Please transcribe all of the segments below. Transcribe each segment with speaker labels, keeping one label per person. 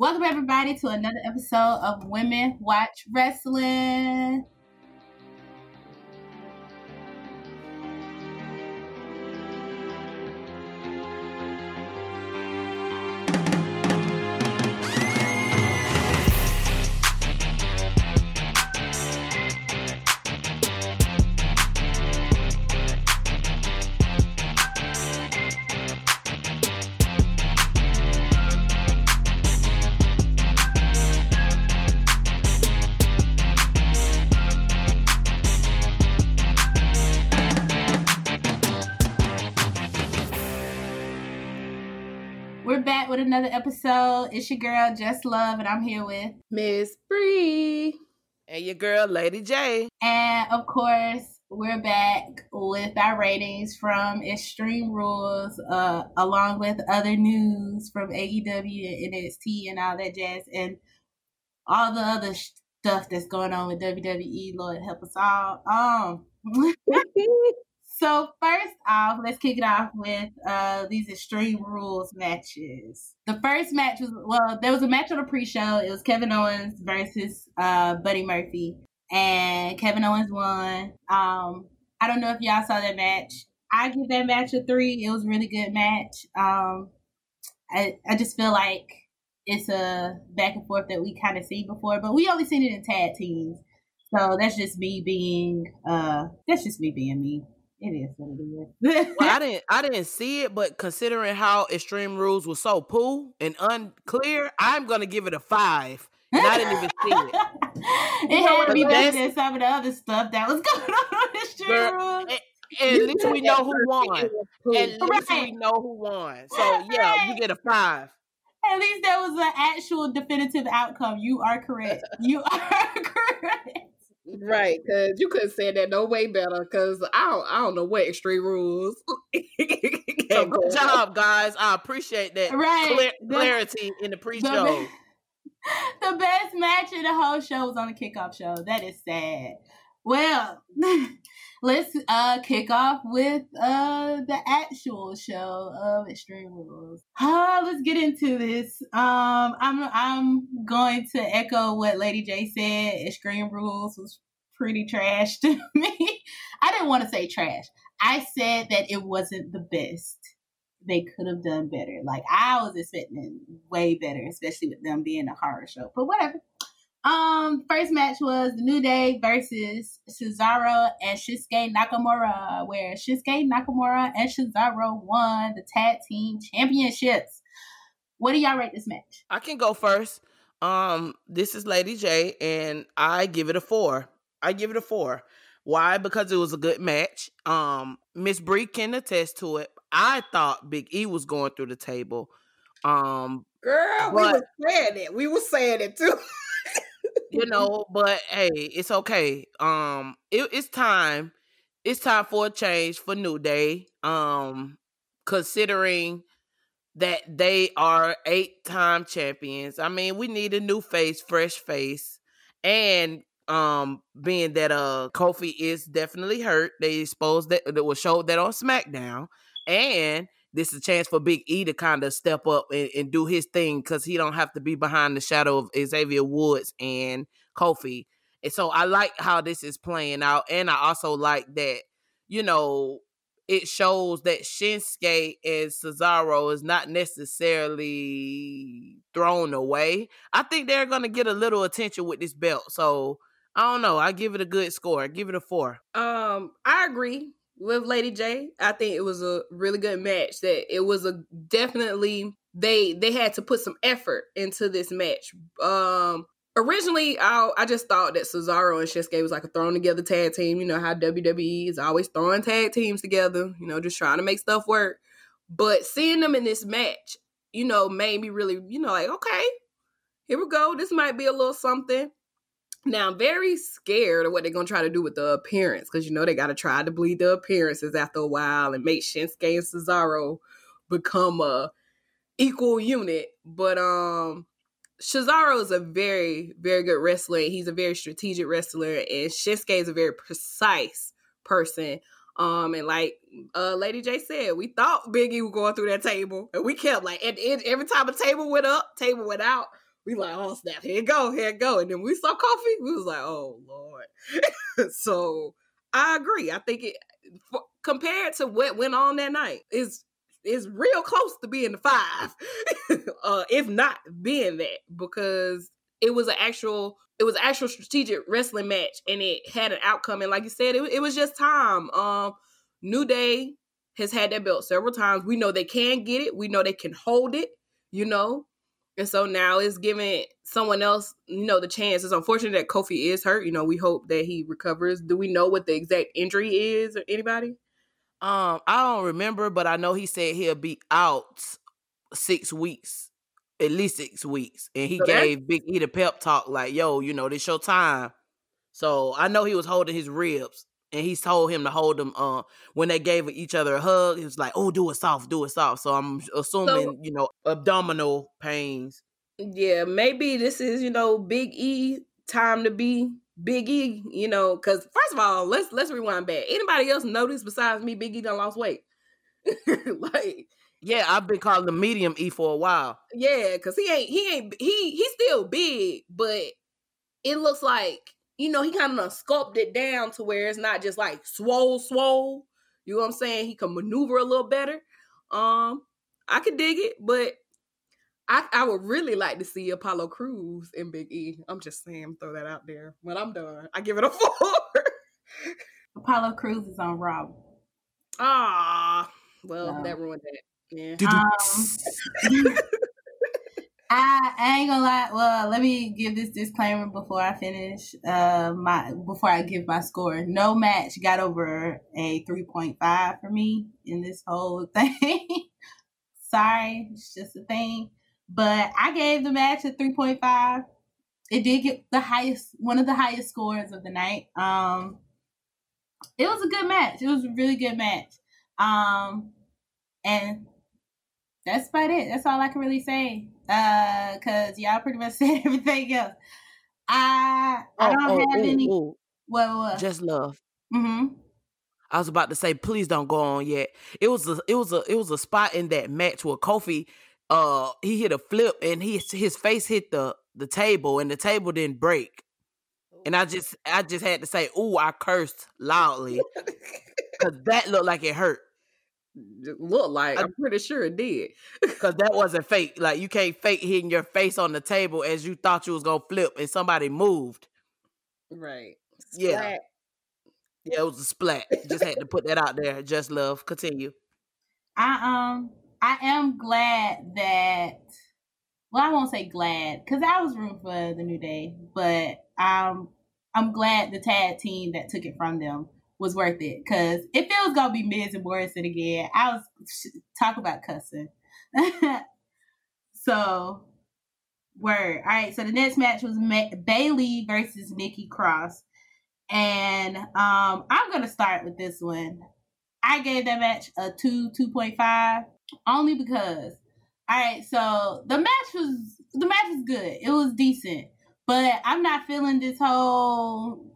Speaker 1: Welcome everybody to another episode of Women Watch Wrestling. Another episode. It's your girl Just Love, and I'm here with
Speaker 2: Miss Bree.
Speaker 3: And your girl, Lady J.
Speaker 1: And of course, we're back with our ratings from Extreme Rules, uh, along with other news from AEW and NXT and all that jazz, and all the other stuff that's going on with WWE. Lord help us all. Um. So first off, let's kick it off with uh, these Extreme Rules matches. The first match was well, there was a match on the pre-show. It was Kevin Owens versus uh, Buddy Murphy, and Kevin Owens won. Um, I don't know if y'all saw that match. I give that match a three. It was a really good match. Um, I I just feel like it's a back and forth that we kind of seen before, but we only seen it in tag teams. So that's just me being uh that's just me being me. It is what it is.
Speaker 3: well, I didn't I didn't see it, but considering how Extreme Rules was so poo and unclear, I'm gonna give it a five. And I didn't even see it.
Speaker 1: it had to be better than some of the other stuff that was going on on Extreme Girl, Rules.
Speaker 3: And, at least we know who won. At least right. we know who won. So yeah, right. you get a five.
Speaker 1: At least there was an actual definitive outcome. You are correct. You are correct.
Speaker 2: Right, because you could have said that no way better. Because I don't, I don't know what extreme rules.
Speaker 3: so good job, guys. I appreciate that right. Clear, clarity in the pre-show.
Speaker 1: The, the best match of the whole show was on the kickoff show. That is sad. Well, let's uh kick off with uh the actual show of Extreme Rules. Uh, let's get into this. Um I'm I'm going to echo what Lady J said. Extreme Rules was pretty trash to me. I didn't want to say trash. I said that it wasn't the best. They could have done better. Like I was expecting way better, especially with them being a horror show. But whatever. Um, first match was the New Day versus Cesaro and Shinsuke Nakamura, where Shinsuke Nakamura and Cesaro won the tag team championships. What do y'all rate this match?
Speaker 3: I can go first. Um, this is Lady J, and I give it a four. I give it a four. Why? Because it was a good match. Um, Miss Brie can attest to it. I thought Big E was going through the table. Um,
Speaker 2: girl, but, we were saying it. We were saying it too.
Speaker 3: you know, but hey, it's okay. Um, it, it's time. It's time for a change for New Day. Um, considering that they are eight time champions. I mean, we need a new face, fresh face. And um being that uh Kofi is definitely hurt, they exposed that that was showed that on SmackDown. And this is a chance for Big E to kind of step up and, and do his thing because he don't have to be behind the shadow of Xavier Woods and Kofi. And so I like how this is playing out. And I also like that, you know, it shows that Shinsuke and Cesaro is not necessarily thrown away. I think they're gonna get a little attention with this belt. So I don't know. I give it a good score. I give it a four.
Speaker 2: Um, I agree with Lady J. I think it was a really good match. That it was a definitely they they had to put some effort into this match. Um originally I I just thought that Cesaro and Shinsuke was like a thrown together tag team. You know how WWE is always throwing tag teams together, you know, just trying to make stuff work. But seeing them in this match, you know, made me really, you know, like, okay, here we go. This might be a little something. Now I'm very scared of what they're gonna try to do with the appearance because you know they gotta try to bleed the appearances after a while and make Shinsuke and Cesaro become a equal unit. But um Cesaro is a very, very good wrestler. He's a very strategic wrestler, and Shinsuke is a very precise person. Um, and like uh Lady J said, we thought Biggie was going through that table, and we kept like at the end, every time a table went up, table went out. We like, oh snap, here it go, here it go. And then we saw Kofi, we was like, oh Lord. so I agree. I think it for, compared to what went on that night is is real close to being the five, uh, if not being that, because it was an actual it was actual strategic wrestling match and it had an outcome. And like you said, it, it was just time. Um, New Day has had that belt several times. We know they can get it. We know they can hold it. You know, and so now it's giving someone else, you know, the chance. It's unfortunate that Kofi is hurt. You know, we hope that he recovers. Do we know what the exact injury is or anybody?
Speaker 3: Um, I don't remember, but I know he said he'll be out six weeks, at least six weeks. And he so gave Big E the pep talk, like, yo, you know, this your time. So I know he was holding his ribs and he told him to hold them uh when they gave each other a hug he was like oh do it soft do it soft. So i'm assuming so, you know abdominal pains.
Speaker 2: Yeah maybe this is you know big e time to be big e you know because first of all let's let's rewind back. Anybody else notice besides me big e done lost weight? Like
Speaker 3: yeah i've been calling the medium e for a while.
Speaker 2: Yeah because he ain't he ain't he he's still big but it looks like you know, he kind of sculpted it down to where it's not just like swole, swole. You know what I'm saying? He can maneuver a little better. Um, I could dig it, but I, I would really like to see Apollo Crews and Big E. I'm just saying, throw that out there. When I'm done, I give it a four.
Speaker 1: Apollo Crews is on Raw.
Speaker 2: Ah, well, no. that ruined it. Yeah. Um,
Speaker 1: I, I ain't gonna lie. Well, let me give this disclaimer before I finish. Uh, my before I give my score. No match got over a three point five for me in this whole thing. Sorry, it's just a thing. But I gave the match a three point five. It did get the highest, one of the highest scores of the night. Um, it was a good match. It was a really good match. Um, and that's about it. That's all I can really say. Uh, cause y'all pretty much said everything else. I I oh, don't oh, have ooh, any. Ooh. What, what?
Speaker 3: Just love.
Speaker 1: Mm-hmm.
Speaker 3: I was about to say, please don't go on yet. It was a, it was a, it was a spot in that match where Kofi, uh, he hit a flip and he his face hit the the table and the table didn't break. And I just, I just had to say, "Ooh!" I cursed loudly because that looked like it hurt
Speaker 2: look like. I'm pretty sure it did.
Speaker 3: Because that wasn't fake. Like you can't fake hitting your face on the table as you thought you was gonna flip and somebody moved.
Speaker 2: Right.
Speaker 3: Splat. Yeah. Yeah, it was a splat. Just had to put that out there. Just love. Continue.
Speaker 1: I um I am glad that well, I won't say glad because I was room for the New Day, but um I'm glad the tag team that took it from them was worth it. Cause if it was gonna be Miz and Morrison again, I was talk about cussing. so word. All right. So the next match was Ma- Bayley versus Nikki Cross, and um, I'm gonna start with this one. I gave that match a two, two point five, only because. All right, so the match was the match was good. It was decent, but I'm not feeling this whole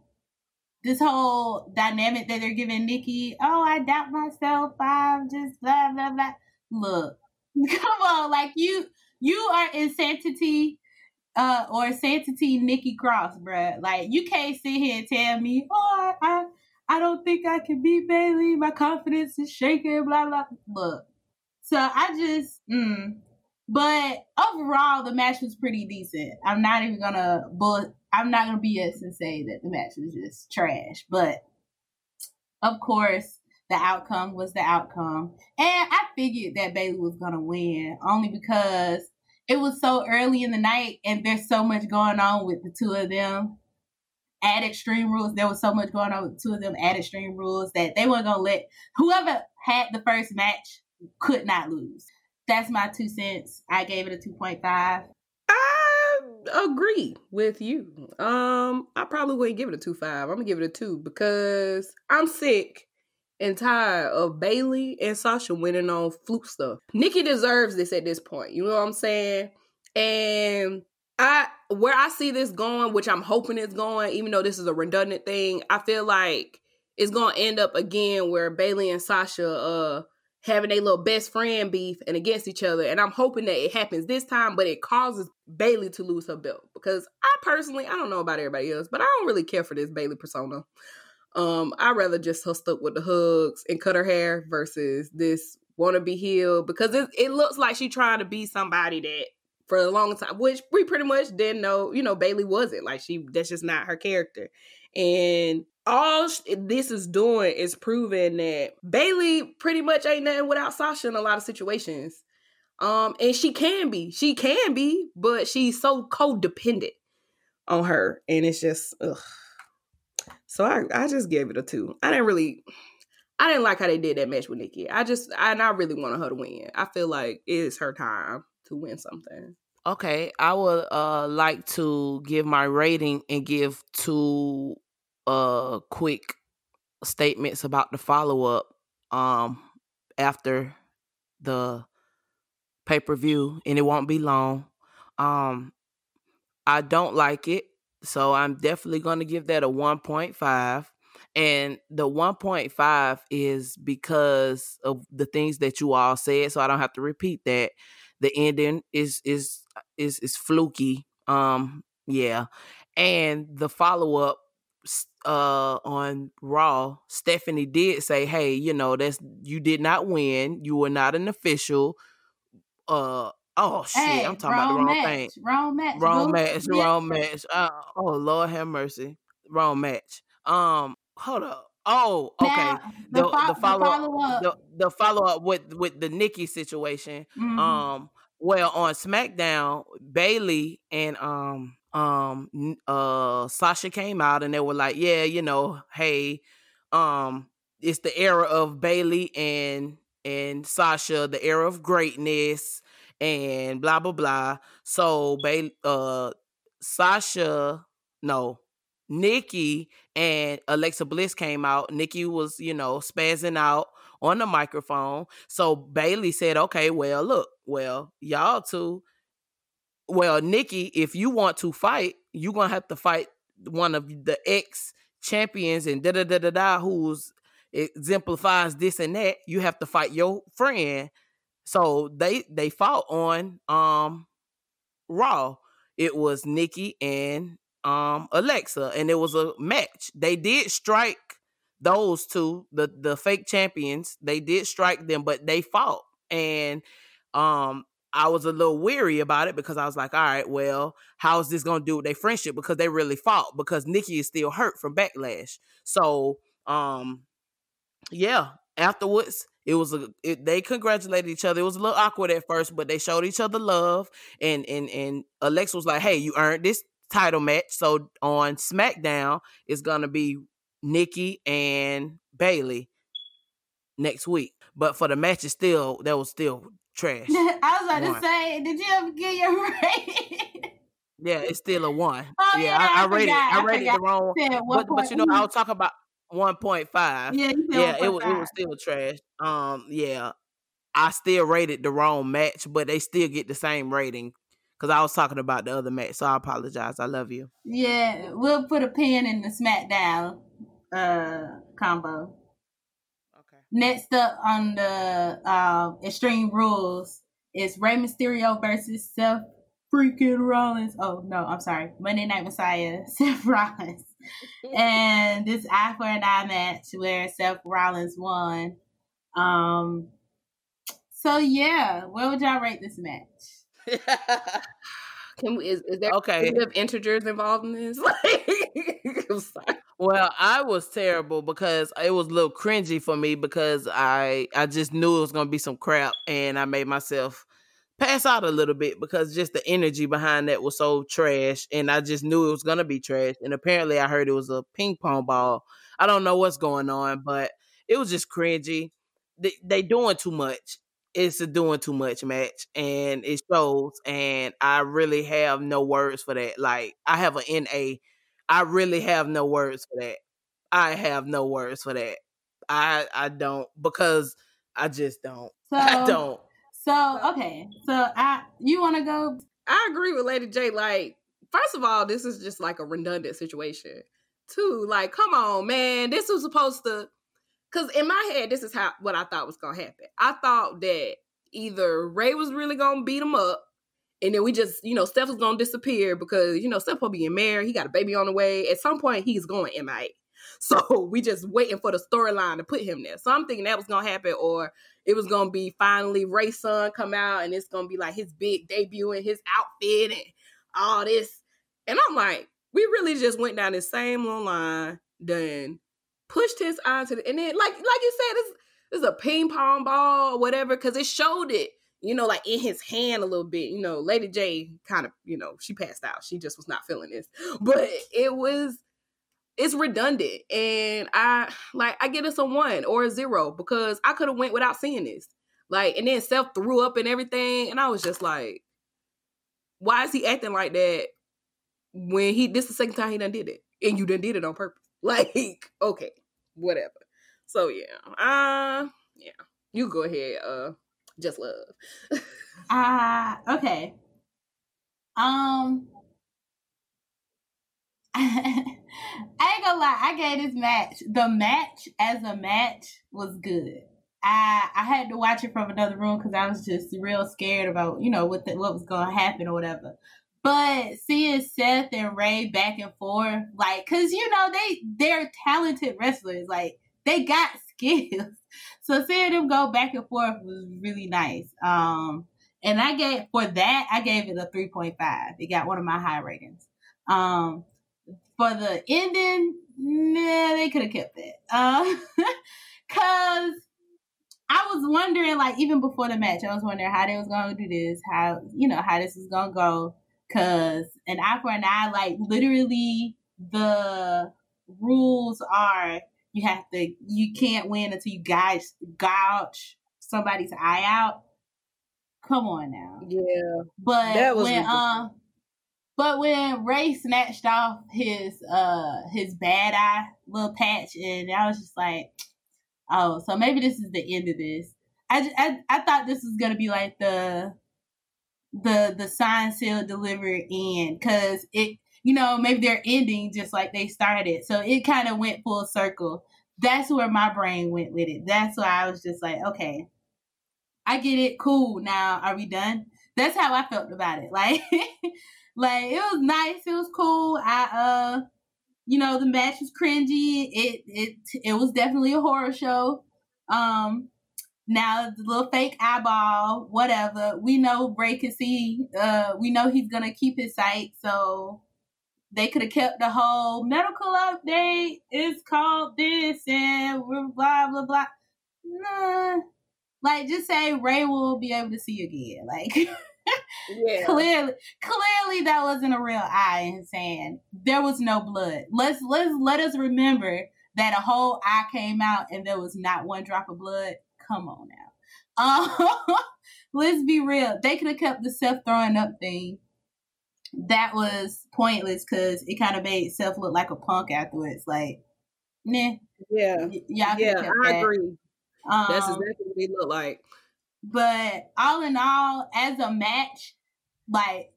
Speaker 1: this whole dynamic that they're giving Nikki, oh, I doubt myself, I'm just blah blah blah. Look, come on, like you you are insanity uh or sanctity Nikki Cross, bruh. Like you can't sit here and tell me, oh, I I, I don't think I can beat Bayley, My confidence is shaking, blah blah. Look, so I just, mm. But overall, the match was pretty decent. I'm not even gonna bullet I'm not gonna BS and say that the match was just trash, but of course the outcome was the outcome, and I figured that Bayley was gonna win only because it was so early in the night and there's so much going on with the two of them. At Extreme Rules, there was so much going on with two of them at Extreme Rules that they weren't gonna let whoever had the first match could not lose. That's my two cents. I gave it a two point five I
Speaker 2: agree with you. Um, I probably wouldn't give it a two five. I'm gonna give it a two because I'm sick and tired of Bayley and Sasha winning on fluke stuff. Nikki deserves this at this point. You know what I'm saying? And I where I see this going, which I'm hoping it's going, even though this is a redundant thing, I feel like it's gonna end up again where Bayley and Sasha uh having a little best friend beef and against each other. And I'm hoping that it happens this time, but it causes Bayley to lose her belt because I personally, I don't know about everybody else, but I don't really care for this Bayley persona. Um, I'd rather just her stuck with the hugs and cut her hair versus this want to be healed because it, it looks like she trying to be somebody that for a long time, which we pretty much didn't know, you know, Bayley wasn't like she, that's just not her character. And all this is doing is proving that Bayley pretty much ain't nothing without Sasha in a lot of situations. Um, and she can be, she can be, but she's so codependent on her, and it's just, ugh. So I, I just gave it a two. I didn't really, I didn't like how they did that match with Nikki. I just, I, and I really wanted her to win. I feel like it is her time to win something.
Speaker 3: Okay, I would uh like to give my rating and give two uh quick statements about the follow up um after the pay per view, and it won't be long. Um, I don't like it, so I'm definitely going to give that a 1.5. And the 1.5 is because of the things that you all said, so I don't have to repeat that. The ending is is is is fluky. Um, yeah, and the follow up uh on Raw, Stephanie did say, "Hey, you know, that's you did not win. You were not an official. Uh oh shit,
Speaker 1: Hey,
Speaker 3: I'm talking about the wrong
Speaker 1: match.
Speaker 3: thing.
Speaker 1: Wrong match.
Speaker 3: Wrong match, wrong match. Uh, oh Lord have mercy. Wrong match. Um, hold up. Oh, okay.
Speaker 1: Now, the,
Speaker 3: The
Speaker 1: fo-
Speaker 3: the follow
Speaker 1: follow up.
Speaker 3: the the follow up with with the Nikki situation.
Speaker 1: Mhm.
Speaker 3: Um, well, on SmackDown, Bayley and um um uh Sasha came out and they were like, yeah, you know, hey, um, it's the era of Bayley and and Sasha, the era of greatness, and blah blah blah. So Bayley, uh, Sasha, no, Nikki and Alexa Bliss came out. Nikki was, you know, spazzing out on the microphone. So Bayley said, okay, well, look, well, y'all two, well, Nikki, if you want to fight, you're gonna have to fight one of the ex champions and da da da da da who's exemplifies this and that. You have to fight your friend. So they they fought on um Raw. It was Nikki and um Alexa, and it was a match. They did strike those two, the the fake champions. They did strike them, but they fought, and um I was a little weary about it because I was like, all right, well, how is this gonna do with their friendship? Because they really fought because Nikki is still hurt from backlash. So um yeah, afterwards it was a it, they congratulated each other. It was a little awkward at first, but they showed each other love. And and and Alexa was like, "Hey, you earned this title match." So on SmackDown, it's gonna be Nikki and Bayley next week. But for the match, it's still that was still trash.
Speaker 1: I was about
Speaker 3: One.
Speaker 1: to say, did you ever get your rating?
Speaker 3: Yeah, it's still a one.
Speaker 1: Oh,
Speaker 3: yeah,
Speaker 1: yeah,
Speaker 3: I, I
Speaker 1: I
Speaker 3: rated I
Speaker 1: I
Speaker 3: rated the wrong. But but you know, I was talking about one point five.
Speaker 1: yeah,
Speaker 3: yeah, it was it
Speaker 1: 1.5.
Speaker 3: was still trash. Um, yeah, I still rated the wrong match, but they still get the same rating because I was talking about the other match. So I apologize. I love you.
Speaker 1: Yeah, we'll put a pin in the SmackDown uh combo.
Speaker 3: Okay.
Speaker 1: Next up on the um Extreme Rules is Rey Mysterio versus Seth freaking Rollins. Oh no, I'm sorry. Monday Night Messiah, Seth Rollins. and this eye for an eye match where Seth Rollins won. Um so yeah, where would y'all rate this match?
Speaker 2: Can we, is, is there
Speaker 3: Okay.
Speaker 2: okay. integers involved in this? Like, I'm sorry.
Speaker 3: Well, I was terrible because it was a little cringy for me because I I just knew it was gonna be some crap and I made myself pass out a little bit because just the energy behind that was so trash and I just knew it was gonna be trash. And apparently I heard it was a ping pong ball. I don't know what's going on, but it was just cringy. They, they doing too much. It's a doing too much match and it shows and I really have no words for that. Like I have an NA I really have no words for that. I have no words for that. I I don't because I just don't.
Speaker 1: So
Speaker 3: I don't.
Speaker 1: So okay, so I you want to go?
Speaker 2: I agree with Lady J. Like, first of all, this is just like a redundant situation. Two, like, come on, man. This was supposed to because in my head, this is how what I thought was gonna happen. I thought that either Rey was really gonna beat him up, and then we just, you know, Seth was gonna disappear because you know Seth will be married. He got a baby on the way. At some point, he's going MIA. So we just waiting for the storyline to put him there. So I'm thinking that was gonna happen, or it was gonna be finally Rey's son come out and it's gonna be like his big debut and his outfit and all this. And I'm like, we really just went down the same little line, then pushed his eye to the and then like like you said, it's it's a ping pong ball or whatever, because it showed it, you know, like in his hand a little bit. You know, Lady J kind of, you know, she passed out. She just was not feeling this. But it was it's redundant and i like i get us a one or a zero because i could have went without seeing this like and then Seth threw up and everything and i was just like why is he acting like that when he this is the second time he done did it and you done did it on purpose like okay whatever so yeah uh yeah you go ahead uh just love
Speaker 1: uh okay um I ain't gonna lie, I gave this match. The match as a match was good. I I had to watch it from another room because I was just real scared about you know what the, what was gonna happen or whatever. But seeing Seth and Rey back and forth, like, cause you know they they're talented wrestlers, like they got skills. So seeing them go back and forth was really nice. Um, and I gave for that I gave it a three point five. It got one of my high ratings. Um, for the ending, nah, they could have kept it. Uh, cause I was wondering, like, even before the match, I was wondering how they was gonna do this, how you know how this is gonna go. Cause an eye for an eye, like literally, the rules are you have to, you can't win until you guys gouge somebody's eye out. Come on now.
Speaker 2: Yeah.
Speaker 1: But that when um but when Rey snatched off his uh his bad eye little patch, and I was just like, oh, so maybe this is the end of this. I, I, I thought this was gonna be like the the the sign seal delivered end because it you know maybe they're ending just like they started, so it kind of went full circle. That's where my brain went with it. That's why I was just like, okay, I get it, cool. Now are we done? That's how I felt about it. Like Like it was nice. It was cool. I uh you know, the match was cringy. It it it was definitely a horror show. Um now the little fake eyeball, whatever. We know Rey can see. Uh, we know he's gonna keep his sight, so they could have kept the whole medical update. It's called this and blah blah blah. Nah, like just say Rey will be able to see again. Like yeah. clearly, clearly that wasn't a real eye in sand. There was no blood. Let's let's let us remember that a whole eye came out and there was not one drop of blood. Come on now. Um, let's be real. They could have kept the Seth throwing up thing. That was pointless because it kind of made Seth look like a punk afterwards. Like, nah.
Speaker 2: Yeah.
Speaker 1: Y-
Speaker 2: yeah, I that. agree. Um, That's exactly what he looked like.
Speaker 1: But all in all, as a match, like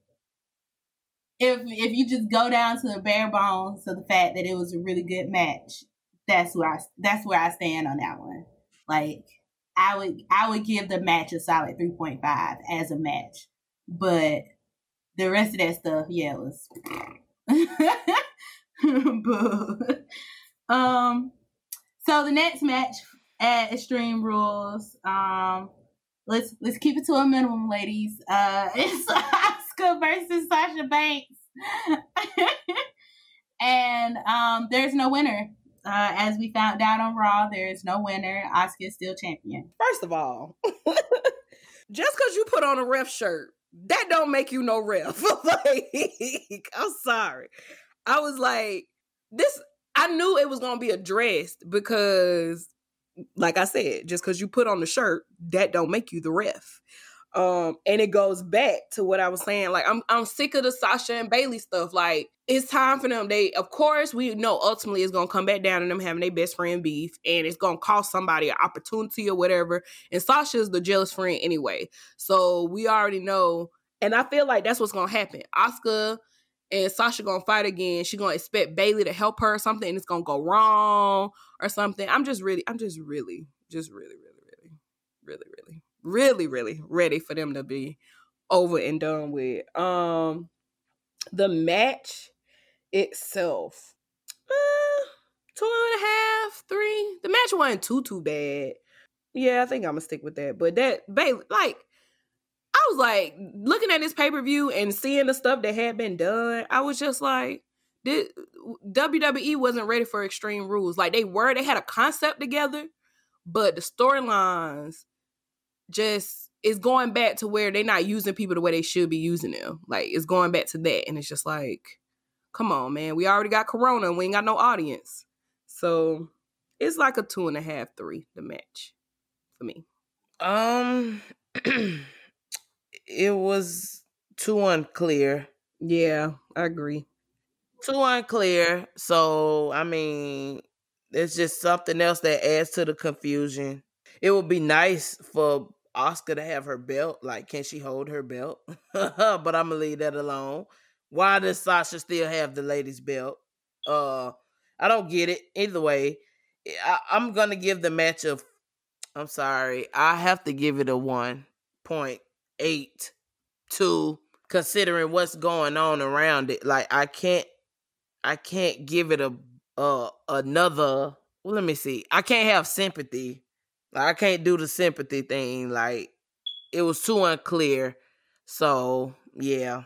Speaker 1: if if you just go down to the bare bones of the fact that it was a really good match, that's where I that's where I stand on that one. Like I would I would give the match a solid three point five as a match, but the rest of that stuff, yeah, was. um, so the next match at Extreme Rules, um, let's let's keep it to a minimum, ladies. Uh, it's Asuka versus Sasha Banks, and um, there's no winner. Uh, as we found out on Raw, there is no winner. Asuka is still champion.
Speaker 2: First of all, just because you put on a ref shirt, that don't make you no ref. like, I'm sorry. I was like, this. I knew it was gonna be addressed because like I said, just because you put on the shirt, that don't make you the ref. Um, and it goes back to what I was saying. Like, I'm I'm sick of the Sasha and Bayley stuff. Like, it's time for them. They, of course, we know ultimately it's gonna come back down and them having their best friend beef, and it's gonna cost somebody an opportunity or whatever. And Sasha's the jealous friend anyway, so we already know. And I feel like that's what's gonna happen. Asuka and Sasha gonna fight again, she gonna expect Bayley to help her or something, and it's gonna go wrong or something. I'm just really, I'm just really, just really, really, really, really, really, really, really ready for them to be over and done with. Um, the match itself, uh, two and a half, three. The match wasn't too too bad. Yeah, I think I'm gonna stick with that. But that Bayley, like I was like looking at this pay per view and seeing the stuff that had been done. I was just like, this, WWE wasn't ready for Extreme Rules. Like they were, they had a concept together, but the storylines just is going back to where they're not using people the way they should be using them. Like it's going back to that, and it's just like, come on, man, we already got Corona, and we ain't got no audience, so it's like a two and a half, three the match for me.
Speaker 3: Um. it was too unclear.
Speaker 2: Yeah, I agree.
Speaker 3: Too unclear. So, I mean, it's just something else that adds to the confusion. It would be nice for Asuka to have her belt. Like, can she hold her belt? but I'm gonna leave that alone. Why does Sasha still have the ladies' belt? Uh, I don't get it. Either way, I, I'm gonna give the match a. I'm sorry, I have to give it a one point eight to considering what's going on around it. Like I can't I can't give it a uh another well, let me see. I can't have sympathy. I can't do the sympathy thing. Like it was too unclear. So yeah.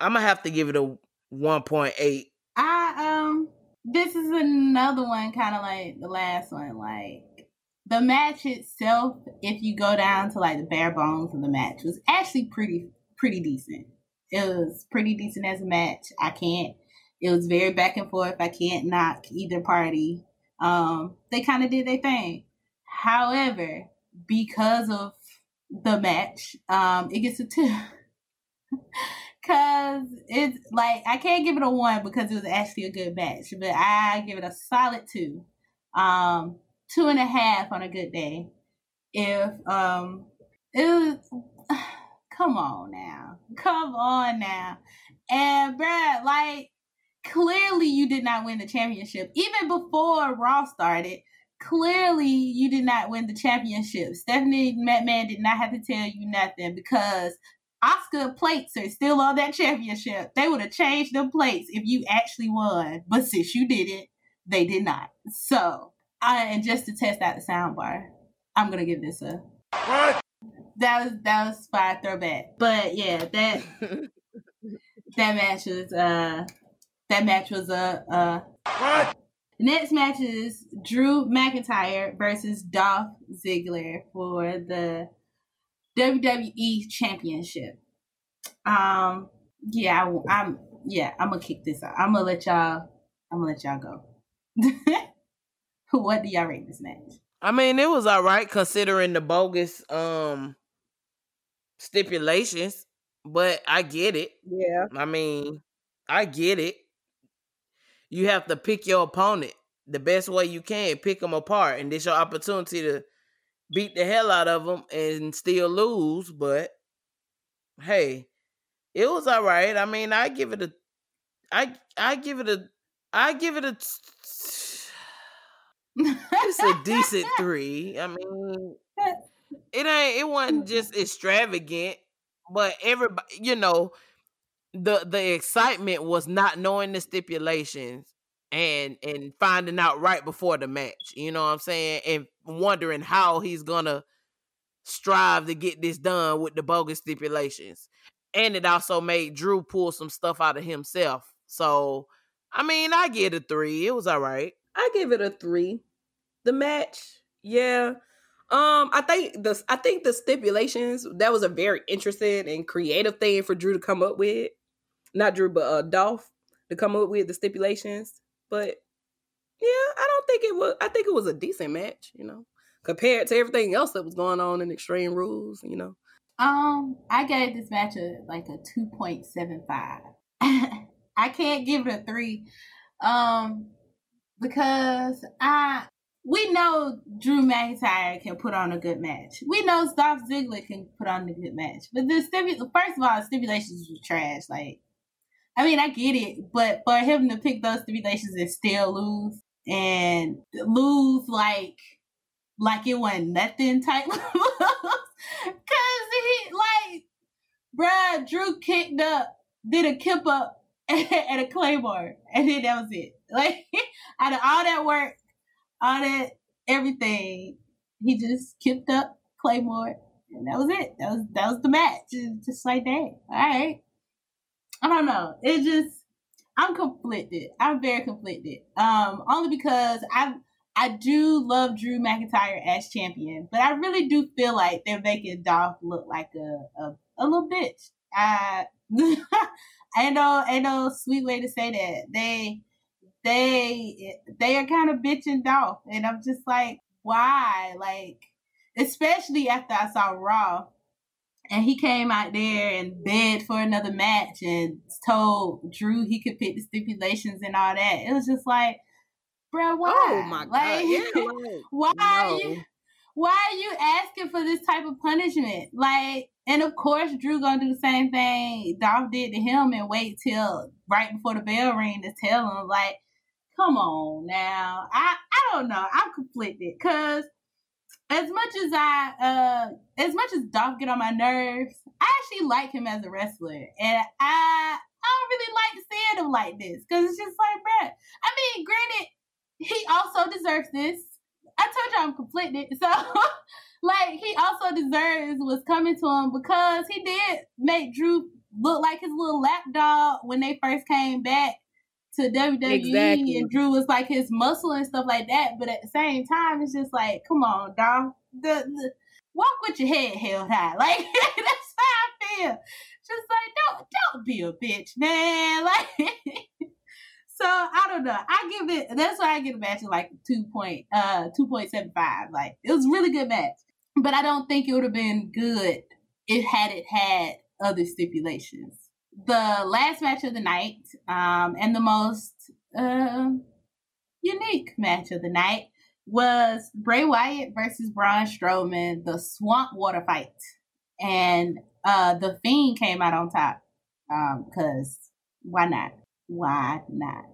Speaker 3: I'm gonna have to give it a one point eight.
Speaker 1: I um this is another one kind of like the last one. Like the match itself, if you go down to like the bare bones of the match, was actually pretty pretty decent. It was pretty decent as a match. I can't. It was very back and forth. I can't knock either party. Um, they kind of did their thing. However, because of the match, um, it gets a two. Cause it's like I can't give it a one because it was actually a good match, but I give it a solid two. Um, two and a half on a good day. If um it was come on now. Come on now. And Brad, like clearly you did not win the championship. Even before Raw started, clearly you did not win the championship. Stephanie McMahon did not have to tell you nothing because Asuka plates are still on that championship. They would have changed the plates if you actually won. But since you didn't, they did not. So I and just to test out the sound bar, I'm gonna give this a what? That was that was fire throwback. But yeah, that that match was uh that match was a uh, uh what? The next match is Drew McIntyre versus Dolph Ziggler for the WWE Championship. Um, yeah, I, I'm yeah, I'm gonna kick this out. I'm gonna let y'all. I'm gonna let y'all go. what do y'all rate this match?
Speaker 3: I mean, it was all right considering the bogus um stipulations, but I get it.
Speaker 2: Yeah.
Speaker 3: I mean, I get it. You have to pick your opponent the best way you can, pick them apart, and this your opportunity to beat the hell out of them and still lose. But hey, it was all right. I mean, I give it a, I I give it a, I give it a it's a decent three. I mean, it ain't. It wasn't just extravagant, but everybody, you know, the the excitement was not knowing the stipulations and and finding out right before the match. You know what I'm saying? And wondering how he's gonna strive to get this done with the bogus stipulations. And it also made Drew pull some stuff out of himself. So, I mean, I get a three. It was all right.
Speaker 2: I give it a three. The match, yeah. Um, I think the I think the stipulations that was a very interesting and creative thing for Drew to come up with. Not Drew, but uh Dolph to come up with the stipulations. But yeah, I don't think it was. I think it was a decent match. You know, compared to everything else that was going on in Extreme Rules. You know.
Speaker 1: Um, I gave this match a like a two point seven five. I can't give it a three. Um, because I we know Drew McIntyre can put on a good match. We know Dolph Ziggler can put on a good match. But the stimu- first of all, the stipulations were trash. Like I mean, I get it, but for him to pick those three stipulations and still lose and lose like like it wasn't nothing type Cause he like bruh, Drew kicked up, did a kip up and a claymore, and then that was it. Like out of all that work, all that everything, he just kipped up claymore, and that was it. That was that was the match. Just like that. All right. I don't know. It just I'm conflicted. I'm very conflicted. Um, only because I I do love Drew McIntyre as champion, but I really do feel like they're making Dolph look like a a, a little bitch. I I know ain't no sweet way to say that. They they they are kind of bitching Dolph, and I'm just like, why? Like, especially after I saw Raw, and he came out there and begged for another match and told Drew he could pick the stipulations and all that. It was just like, bro, oh why?
Speaker 3: Oh my god! Like, yeah,
Speaker 1: why no. are you? Why are you asking for this type of punishment? Like, and of course, Drew gonna do the same thing Dolph did to him and wait till right before the bell ring to tell him, like, come on now. I I don't know. I'm conflicted because as much as I uh as much as Dolph get on my nerves, I actually like him as a wrestler. And I I don't really like seeing him like this. Cause it's just like, bruh. I mean, granted, he also deserves this. I told you I'm conflicted. So like he also deserves what's coming to him because he did make Drew look like his little lapdog when they first came back to WWE exactly. and Drew was like his muscle and stuff like that. But at the same time, it's just like, come on, dog. The, the walk with your head held high. Like that's how I feel. Just like don't don't be a bitch, man. Like so I don't know. I give it that's why I give a match like two point uh two point seven five. Like it was really good match. But I don't think it would have been good if had it had other stipulations the last match of the night um, and the most uh, unique match of the night was Bray Wyatt versus Braun Strowman, the Swamp Water fight, and uh, the Fiend came out on top because um, why not? Why not?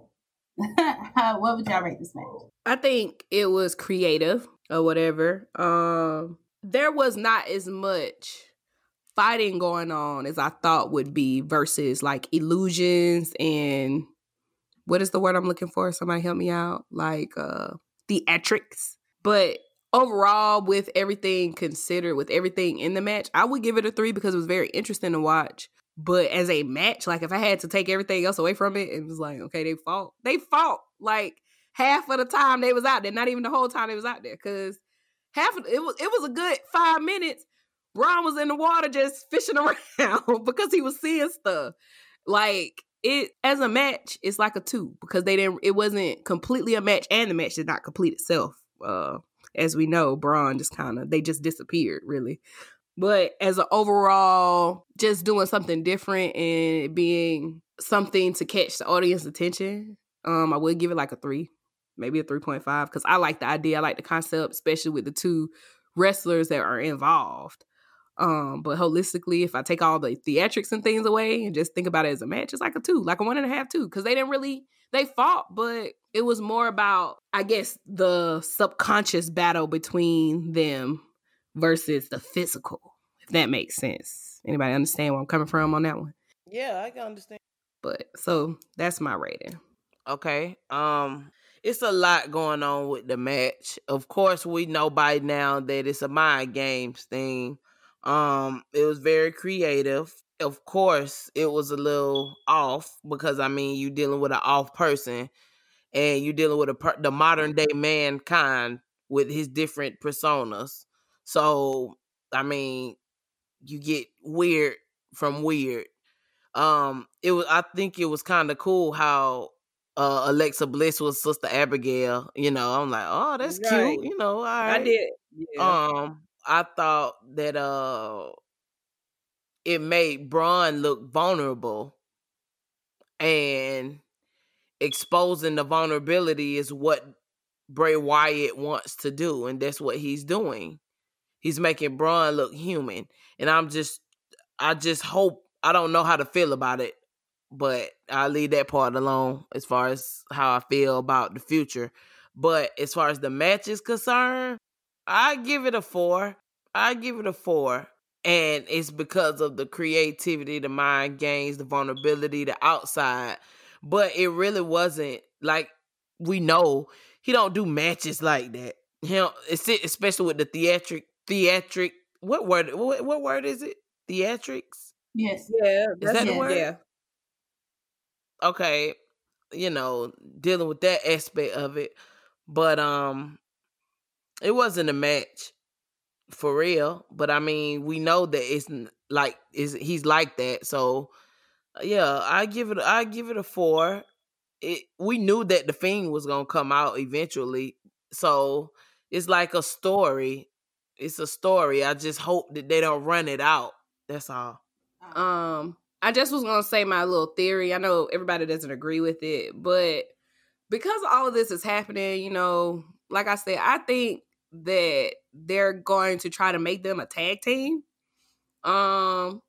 Speaker 1: what would y'all rate this match?
Speaker 2: I think it was creative or whatever. Um, there was not as much fighting going on as I thought would be versus like illusions and what is the word I'm looking for? Somebody help me out. Like uh theatrics. But overall, with everything considered, with everything in the match, I would give it a three because it was very interesting to watch. But as a match, like if I had to take everything else away from it, it was like, okay, they fought. They fought like half of the time they was out there, not even the whole time they was out there, because half of it was it was a good five minutes Braun was in the water just fishing around because he was seeing stuff. Like it as a match, it's like a two because they didn't. It wasn't completely a match, and the match did not complete itself. Uh, as we know, Braun just kind of they just disappeared really. But as an overall, just doing something different and being something to catch the audience attention, um, I would give it like a three, maybe a three point five because I like the idea, I like the concept, especially with the two wrestlers that are involved. Um, but holistically, if I take all the theatrics and things away and just think about it as a match, it's like a two, like a one and a half, two, because they didn't really they fought, but it was more about, I guess, the subconscious battle between them versus the physical, if that makes sense. Anybody understand where I'm coming from on that one?
Speaker 3: Yeah, I can understand.
Speaker 2: But so that's my rating.
Speaker 3: Okay. Um it's a lot going on with the match. Of course, we know by now that it's a mind games thing. Um, it was very creative. Of course, it was a little off because I mean, you're dealing with an off person, and you're dealing with a per- the modern day mankind with his different personas. So, I mean, you get weird from weird. Um, it was. I think it was kind of cool how uh, Alexa Bliss was Sister Abigail. You know, I'm like, oh, that's right. cute. You know, all right.
Speaker 2: I did.
Speaker 3: Yeah. Um, I thought that uh it made Braun look vulnerable and exposing the vulnerability is what Bray Wyatt wants to do and that's what he's doing. He's making Braun look human and I'm just I just hope I don't know how to feel about it but I'll leave that part alone as far as how I feel about the future. But as far as the match is concerned, I give it a four. I give it a four. And it's because of the creativity, the mind games, the vulnerability, the outside. But it really wasn't like we know he don't do matches like that. You Him, especially with the theatric, theatric. What word? What, what word is it? Theatrics.
Speaker 1: Yes.
Speaker 2: Yeah.
Speaker 3: Is that
Speaker 2: yeah,
Speaker 3: the word?
Speaker 2: Yeah.
Speaker 3: Okay. You know, dealing with that aspect of it, but um, it wasn't a match for real. But I mean, we know that it's like is he's like that. So yeah, I give it. I give it a four. It we knew that the fiend was gonna come out eventually, so it's like a story. It's a story. I just hope that they don't run it out. That's all.
Speaker 2: Um, I just was gonna say my little theory. I know everybody doesn't agree with it, but because all of this is happening, you know, like I said, I think that they're going to try to make them a tag team. Um,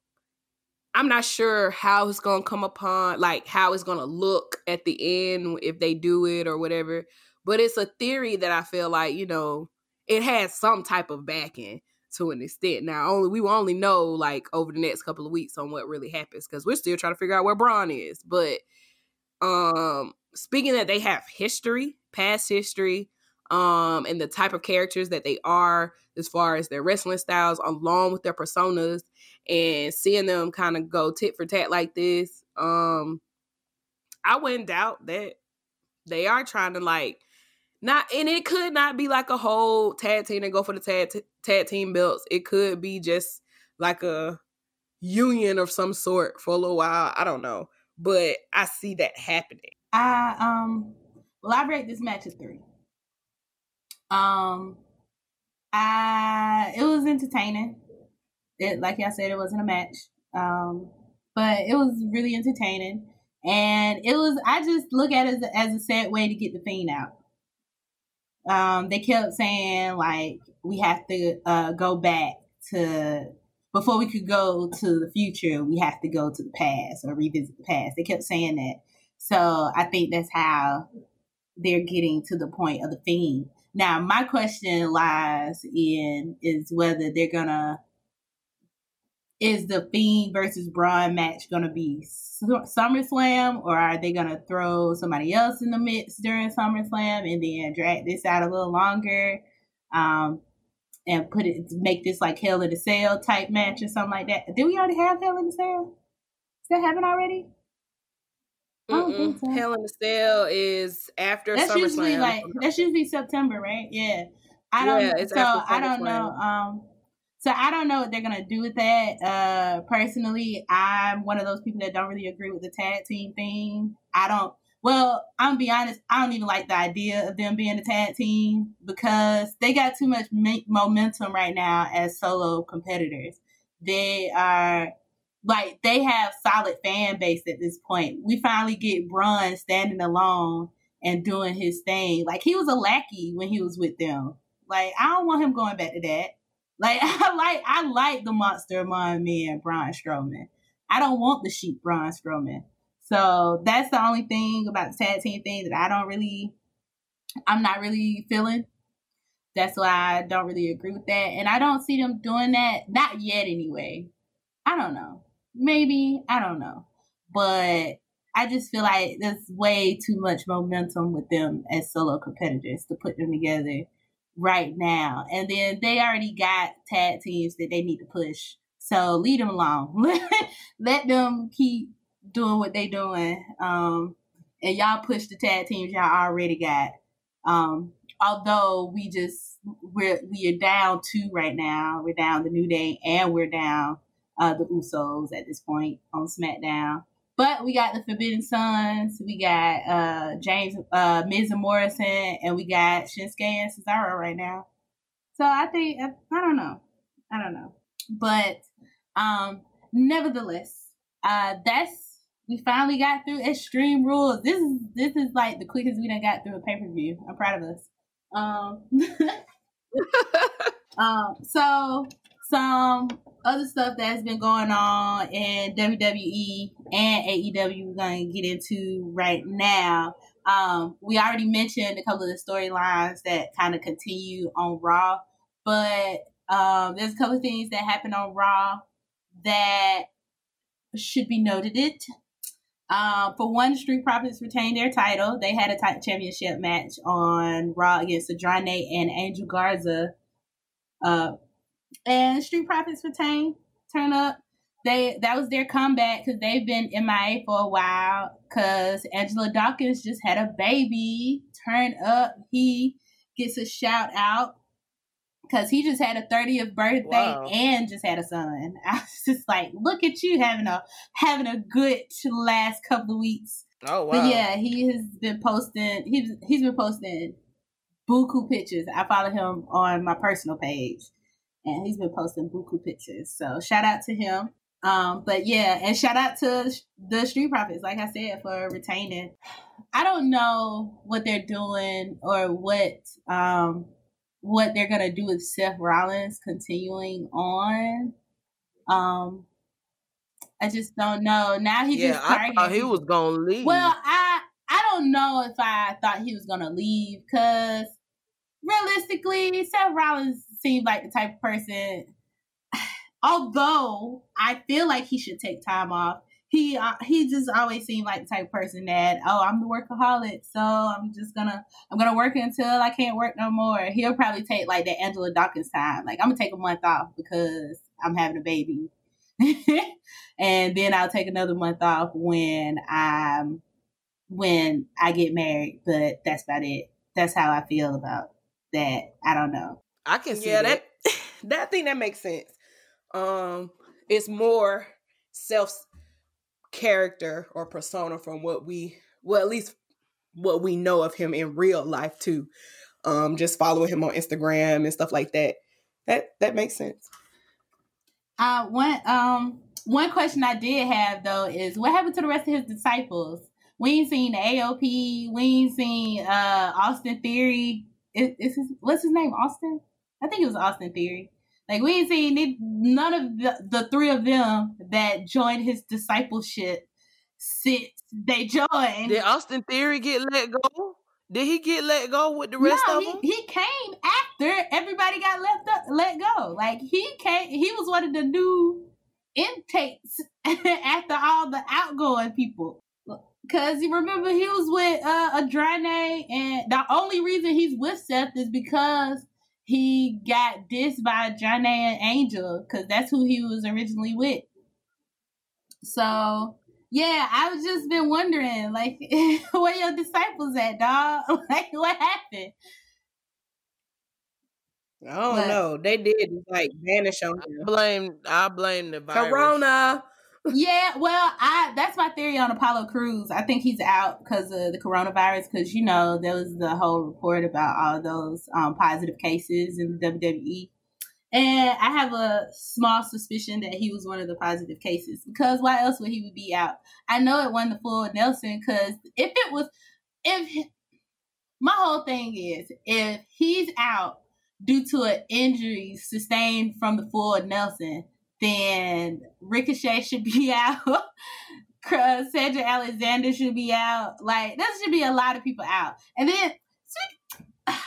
Speaker 2: I'm not sure how it's gonna come upon, like how it's gonna look at the end if they do it or whatever. But it's a theory that I feel like you know it has some type of backing to an extent. Now, only we will only know like over the next couple of weeks on what really happens because we're still trying to figure out where Braun is. But um, speaking that they have history, past history, um, and the type of characters that they are as far as their wrestling styles, along with their personas, and seeing them kind of go tit for tat like this, um, I wouldn't doubt that they are trying to like not, and it could not be like a whole tag team and go for the tag t- tag team belts. It could be just like a union of some sort for a little while. I don't know, but I see that happening.
Speaker 1: I um, well, I rate this match a three. Um, I it was entertaining. It like I said, it wasn't a match. Um, but it was really entertaining, and it was. I just look at it as a, as a sad way to get the fiend out. Um, they kept saying like we have to uh, go back to before we could go to the future. We have to go to the past or revisit the past. They kept saying that, so I think that's how they're getting to the point of the fiend. Now, my question lies in is whether they're gonna is the Fiend versus Braun match gonna be SummerSlam or are they gonna throw somebody else in the mix during SummerSlam and then drag this out a little longer, um, and put it make this like Hell in a Cell type match or something like that? Did we already have Hell in a Cell? Is that happen already?
Speaker 2: So. Hell in a Cell is after
Speaker 1: that's
Speaker 2: SummerSlam.
Speaker 1: usually like that's usually September, right? Yeah. I don't
Speaker 2: yeah,
Speaker 1: so I don't know. Um so I don't know what they're gonna do with that. Uh personally, I'm one of those people that don't really agree with the tag team thing. I don't well, I'm gonna be honest, I don't even like the idea of them being a tag team because they got too much momentum right now as solo competitors. They are like they have solid fan base at this point. We finally get Braun standing alone and doing his thing. Like he was a lackey when he was with them. Like I don't want him going back to that. Like I like I like the monster among men, Braun Strowman. I don't want the sheep Braun Strowman. So that's the only thing about the tag team thing that I don't really I'm not really feeling. That's why I don't really agree with that. And I don't see them doing that. Not yet anyway. I don't know maybe I don't know, but I just feel like there's way too much momentum with them as solo competitors to put them together right now. And then they already got tag teams that they need to push. So leave them alone. Let them keep doing what they're doing. Um, and y'all push the tag teams y'all already got. Um, although we just we're we are down two right now. We're down the New Day and we're down uh, the Usos at this point on SmackDown. But we got the Forbidden Sons, we got uh, James, uh, Miz and Morrison, and we got Shinsuke and Cesaro right now. So I think I, I don't know, I don't know, but um, nevertheless, uh, that's we finally got through Extreme Rules. This is this is like the quickest we done got through a pay per view. I'm proud of us. Um, um, so some other stuff that's been going on in WWE and AEW we're going to get into right now. Um, we already mentioned a couple of the storylines that kind of continue on Raw, but um, there's a couple of things that happen on Raw that should be noted. It um, for one, Street Profits retained their title. They had a t- championship match on Raw against Andrade and Angel Garza. Uh, and Street Profits retained, turn up. They that was their comeback because they've been MIA for a while. Because Angelo Dawkins just had a baby. Turn up, he gets a shout out because he just had a 30th birthday wow. and just had a son. I was just like, look at you having a having a good last couple of weeks.
Speaker 3: Oh wow!
Speaker 1: But yeah, he has been posting. He's he's been posting buku pictures. I follow him on my personal page, and he's been posting buku pictures. So shout out to him. Um, but yeah, and shout out to the Street Profits, like I said, for retaining. I don't know what they're doing or what um what they're gonna do with Seth Rollins continuing on. Um, I just don't know. Now he
Speaker 3: yeah,
Speaker 1: just
Speaker 3: I thought he was gonna leave.
Speaker 1: Well, I I don't know if I thought he was gonna leave because realistically, Seth Rollins seemed like the type of person. Although I feel like he should take time off, he uh, he just always seemed like the type of person that oh I'm the workaholic so I'm just gonna I'm gonna work until I can't work no more. He'll probably take like that Angelo Dawkins time. Like I'm gonna take a month off because I'm having a baby, and then I'll take another month off when I'm when I get married. But that's about it. That's how I feel about that. I don't know.
Speaker 3: I can see
Speaker 2: yeah,
Speaker 3: that.
Speaker 2: that that thing that makes sense. Um, it's more self character or persona from what we well at least what we know of him in real life too. Um, just following him on Instagram and stuff like that. That that makes sense.
Speaker 1: Uh, one um one question I did have though is what happened to the rest of his disciples? We ain't seen the AOP. We ain't seen uh Austin Theory. Is, is his, what's his name? Austin? I think it was Austin Theory. Like we ain't seen it, none of the, the three of them that joined his discipleship since they joined.
Speaker 3: Did Austin Theory get let go? Did he get let go with the rest
Speaker 1: no,
Speaker 3: of
Speaker 1: he,
Speaker 3: them?
Speaker 1: he came after everybody got left up, let go. Like he came, he was one of the new intakes after all the outgoing people. Cause you remember he was with uh Andrade, and the only reason he's with Seth is because he got dissed by Johnny and Angel because that's who he was originally with. So yeah, I was just been wondering, like, where your disciples at, dog? Like, what happened?
Speaker 2: I don't but, know. They did like vanish on him.
Speaker 3: I blame I blame the virus.
Speaker 2: Corona
Speaker 1: yeah, well, I that's my theory on Apollo Crews. I think he's out because of the coronavirus. Because you know there was the whole report about all those um, positive cases in the WWE, and I have a small suspicion that he was one of the positive cases. Because why else would he be out? I know it wasn't the full Nelson. Because if it was, if my whole thing is if he's out due to an injury sustained from the full Nelson then Ricochet should be out. Cedric Alexander should be out. Like there should be a lot of people out. And then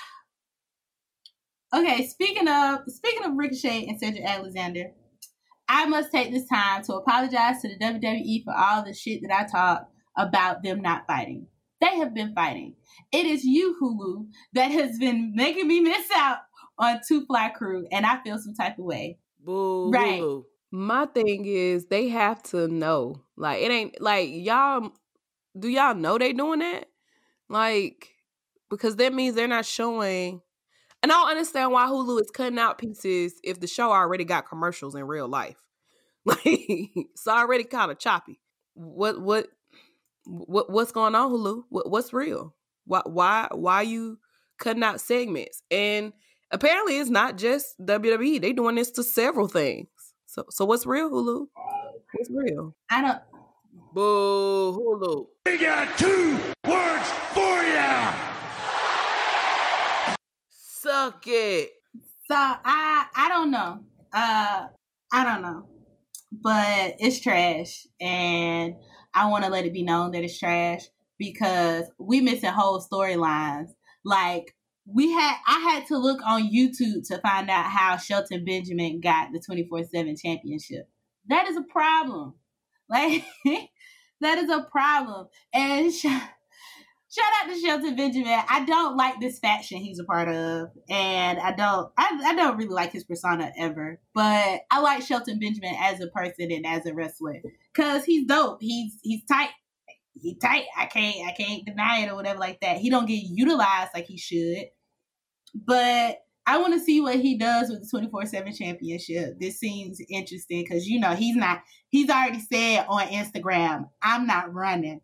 Speaker 1: Okay, speaking of speaking of Ricochet and Cedric Alexander, I must take this time to apologize to the WWE for all the shit that I talked about them not fighting. They have been fighting. It is you, Hulu, that has been making me miss out on Two Fly Crew, and I feel some type of way.
Speaker 3: Boo.
Speaker 1: Right.
Speaker 2: My thing is they have to know. Like it ain't like y'all do y'all know they doing that? Like because that means they're not showing and I don't understand why Hulu is cutting out pieces if the show already got commercials in real life. Like it's already kind of choppy. What what what what's going on, Hulu? What what's real? Why why why you cutting out segments? And apparently it's not just WWE. They doing this to several things. So so what's real, Hulu? What's real?
Speaker 1: I don't
Speaker 3: Boo Hulu.
Speaker 4: We got two words for ya.
Speaker 3: Suck it.
Speaker 1: So I I don't know. Uh I don't know, but it's trash, and I want to let it be known that it's trash because we missing whole storylines. Like we had, I had to look on YouTube to find out how Shelton Benjamin got the twenty four seven championship. That is a problem. Like that is a problem, and. Sh- shout out to Shelton Benjamin. I don't like this faction he's a part of, and I don't I, I don't really like his persona ever. But I like Shelton Benjamin as a person and as a wrestler because he's dope. He's he's tight. He tight. I can't I can't deny it or whatever like that. He don't get utilized like he should, but. I want to see what he does with the 24 7 championship. This seems interesting because, you know, he's not, he's already said on Instagram, I'm not running.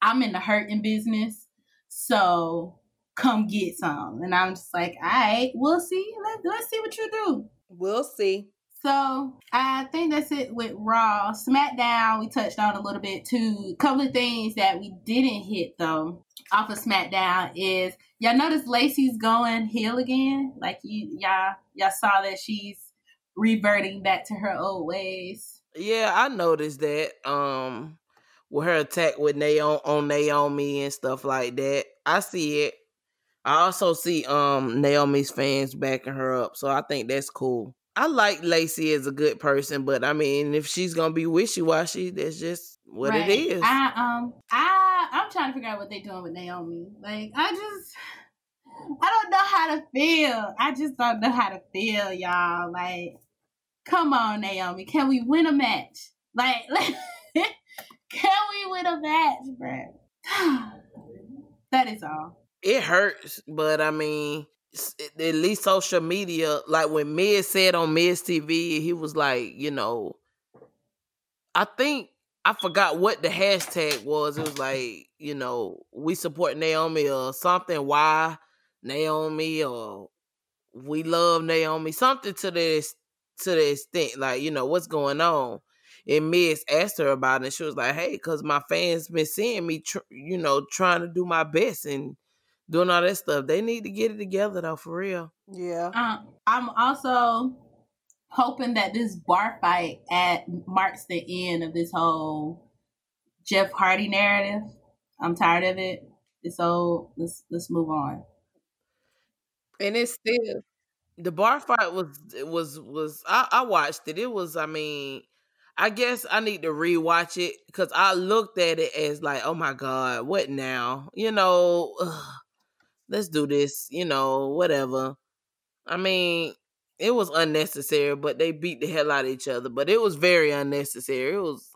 Speaker 1: I'm in the hurting business, so come get some. And I'm just like, all right, we'll see. Let, let's see what you do.
Speaker 2: We'll see.
Speaker 1: So I think that's it with Raw. SmackDown, we touched on a little bit too. A couple of things that we didn't hit though off of SmackDown is y'all notice Lacey's going heel again. Like you y'all y'all saw that she's reverting back to her old ways.
Speaker 3: Yeah, I noticed that. Um with her attack with Naomi on Naomi and stuff like that. I see it. I also see um Naomi's fans backing her up, so I think that's cool. I like Lacey as a good person, but I mean, if she's gonna be wishy washy, that's just what right. it is.
Speaker 1: I um I I'm trying to figure out what they're doing with Naomi. Like I just I don't know how to feel. I just don't know how to feel, y'all. Like, come on, Naomi, can we win a match? Like, like can we win a match, bro? that is all.
Speaker 3: It hurts, but I mean, at least social media, like when Miz said on Miz TV, he was like, you know, I think I forgot what the hashtag was. It was like, you know, we support Naomi or something. Why Naomi or we love Naomi? Something to this to the extent, like you know, what's going on and Miz asked her about it, and she was like, "Hey, because my fans been seeing me, tr- you know, trying to do my best and doing all that stuff. They need to get it together, though, for real."
Speaker 2: Yeah.
Speaker 1: Um, I'm also hoping that this bar fight at marks the end of this whole Jeff Hardy narrative. I'm tired of it. So let's let's move on.
Speaker 2: And it's still
Speaker 3: the bar fight was was was I, I watched it. It was I mean I guess I need to rewatch it because I looked at it as like, oh my god, what now? You know, ugh, let's do this. You know, whatever. I mean, it was unnecessary, but they beat the hell out of each other. But it was very unnecessary. It was,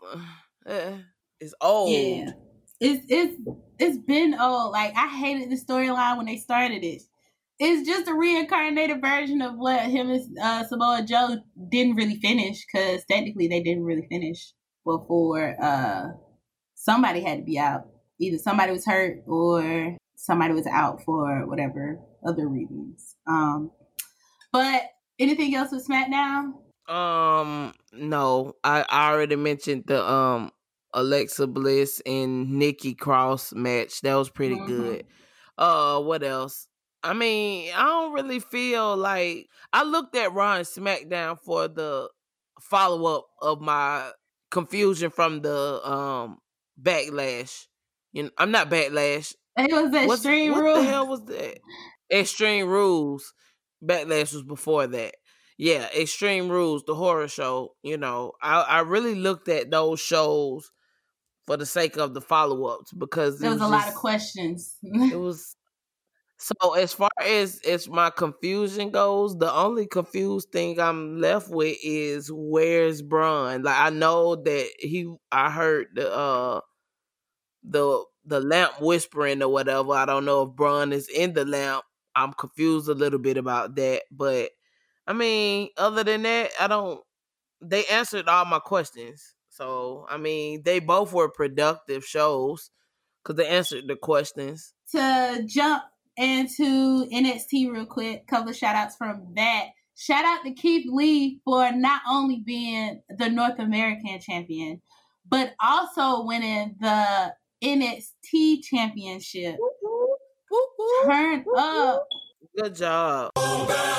Speaker 3: uh, it's old.
Speaker 1: Yeah, it's it's it's been old. Like I hated the storyline when they started it it's just a reincarnated version of what him and uh, Samoa Joe didn't really finish because technically they didn't really finish before uh, somebody had to be out. Either somebody was hurt or somebody was out for whatever other reasons. Um, but anything else with SmackDown?
Speaker 3: Um, no. I, I already mentioned the um Alexa Bliss and Nikki Cross match. That was pretty mm-hmm. good. Uh, what else? I mean, I don't really feel like I looked at Raw and SmackDown for the follow up of my confusion from the um backlash. You know, I'm not backlash.
Speaker 1: It was Extreme
Speaker 3: what,
Speaker 1: Rules.
Speaker 3: What the hell was that? Extreme Rules. Backlash was before that. Yeah, Extreme Rules, the horror show. You know, I I really looked at those shows for the sake of the follow ups because
Speaker 1: there was,
Speaker 3: was
Speaker 1: a
Speaker 3: just,
Speaker 1: lot of questions.
Speaker 3: it was so as far as as my confusion goes, the only confused thing I'm left with is where's Braun? Like I know that he I heard the uh the the lamp whispering or whatever. I don't know if Braun is in the lamp. I'm confused a little bit about that, but I mean, other than that, I don't they answered all my questions. So, I mean, they both were productive shows cuz they answered the questions.
Speaker 1: To jump into NXT real quick. Couple of shout outs from that. Shout out to Keith Lee for not only being the North American champion, but also winning the NXT championship. Turn up.
Speaker 3: Good job.
Speaker 1: I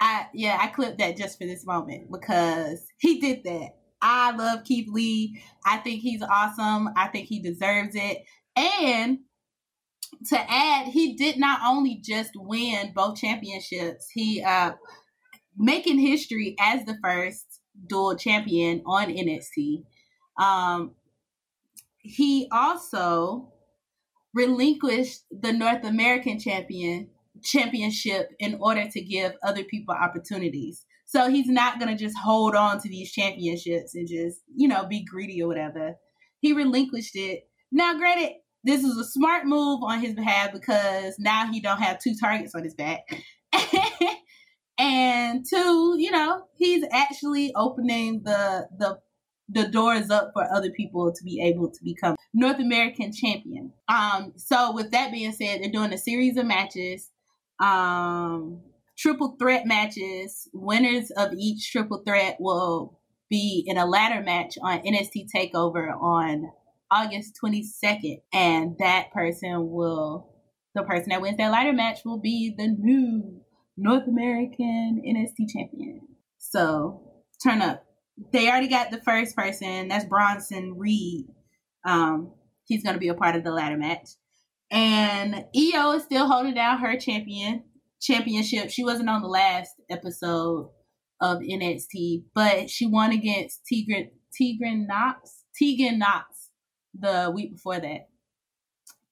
Speaker 1: I yeah, I clipped that just for this moment because he did that. I love Keith Lee. I think he's awesome. I think he deserves it. And to add, he did not only just win both championships, he uh making history as the first dual champion on NXT. Um he also relinquished the North American champion championship in order to give other people opportunities. So he's not going to just hold on to these championships and just, you know, be greedy or whatever. He relinquished it. Now, granted, this is a smart move on his behalf because now he don't have two targets on his back. and two, you know, he's actually opening the the the door is up for other people to be able to become North American champion. Um, so with that being said, they're doing a series of matches um, triple threat matches. Winners of each triple threat will be in a ladder match on NXT Takeover on August 22nd, and that person will, the person that wins that ladder match will be the new North American NXT champion. So turn up. They already got the first person. That's Bronson Reed. Um, he's going to be a part of the ladder match. And Io is still holding down her champion championship. She wasn't on the last episode of NXT, but she won against Tigran Tigran Knox. Tegan Nox the week before that.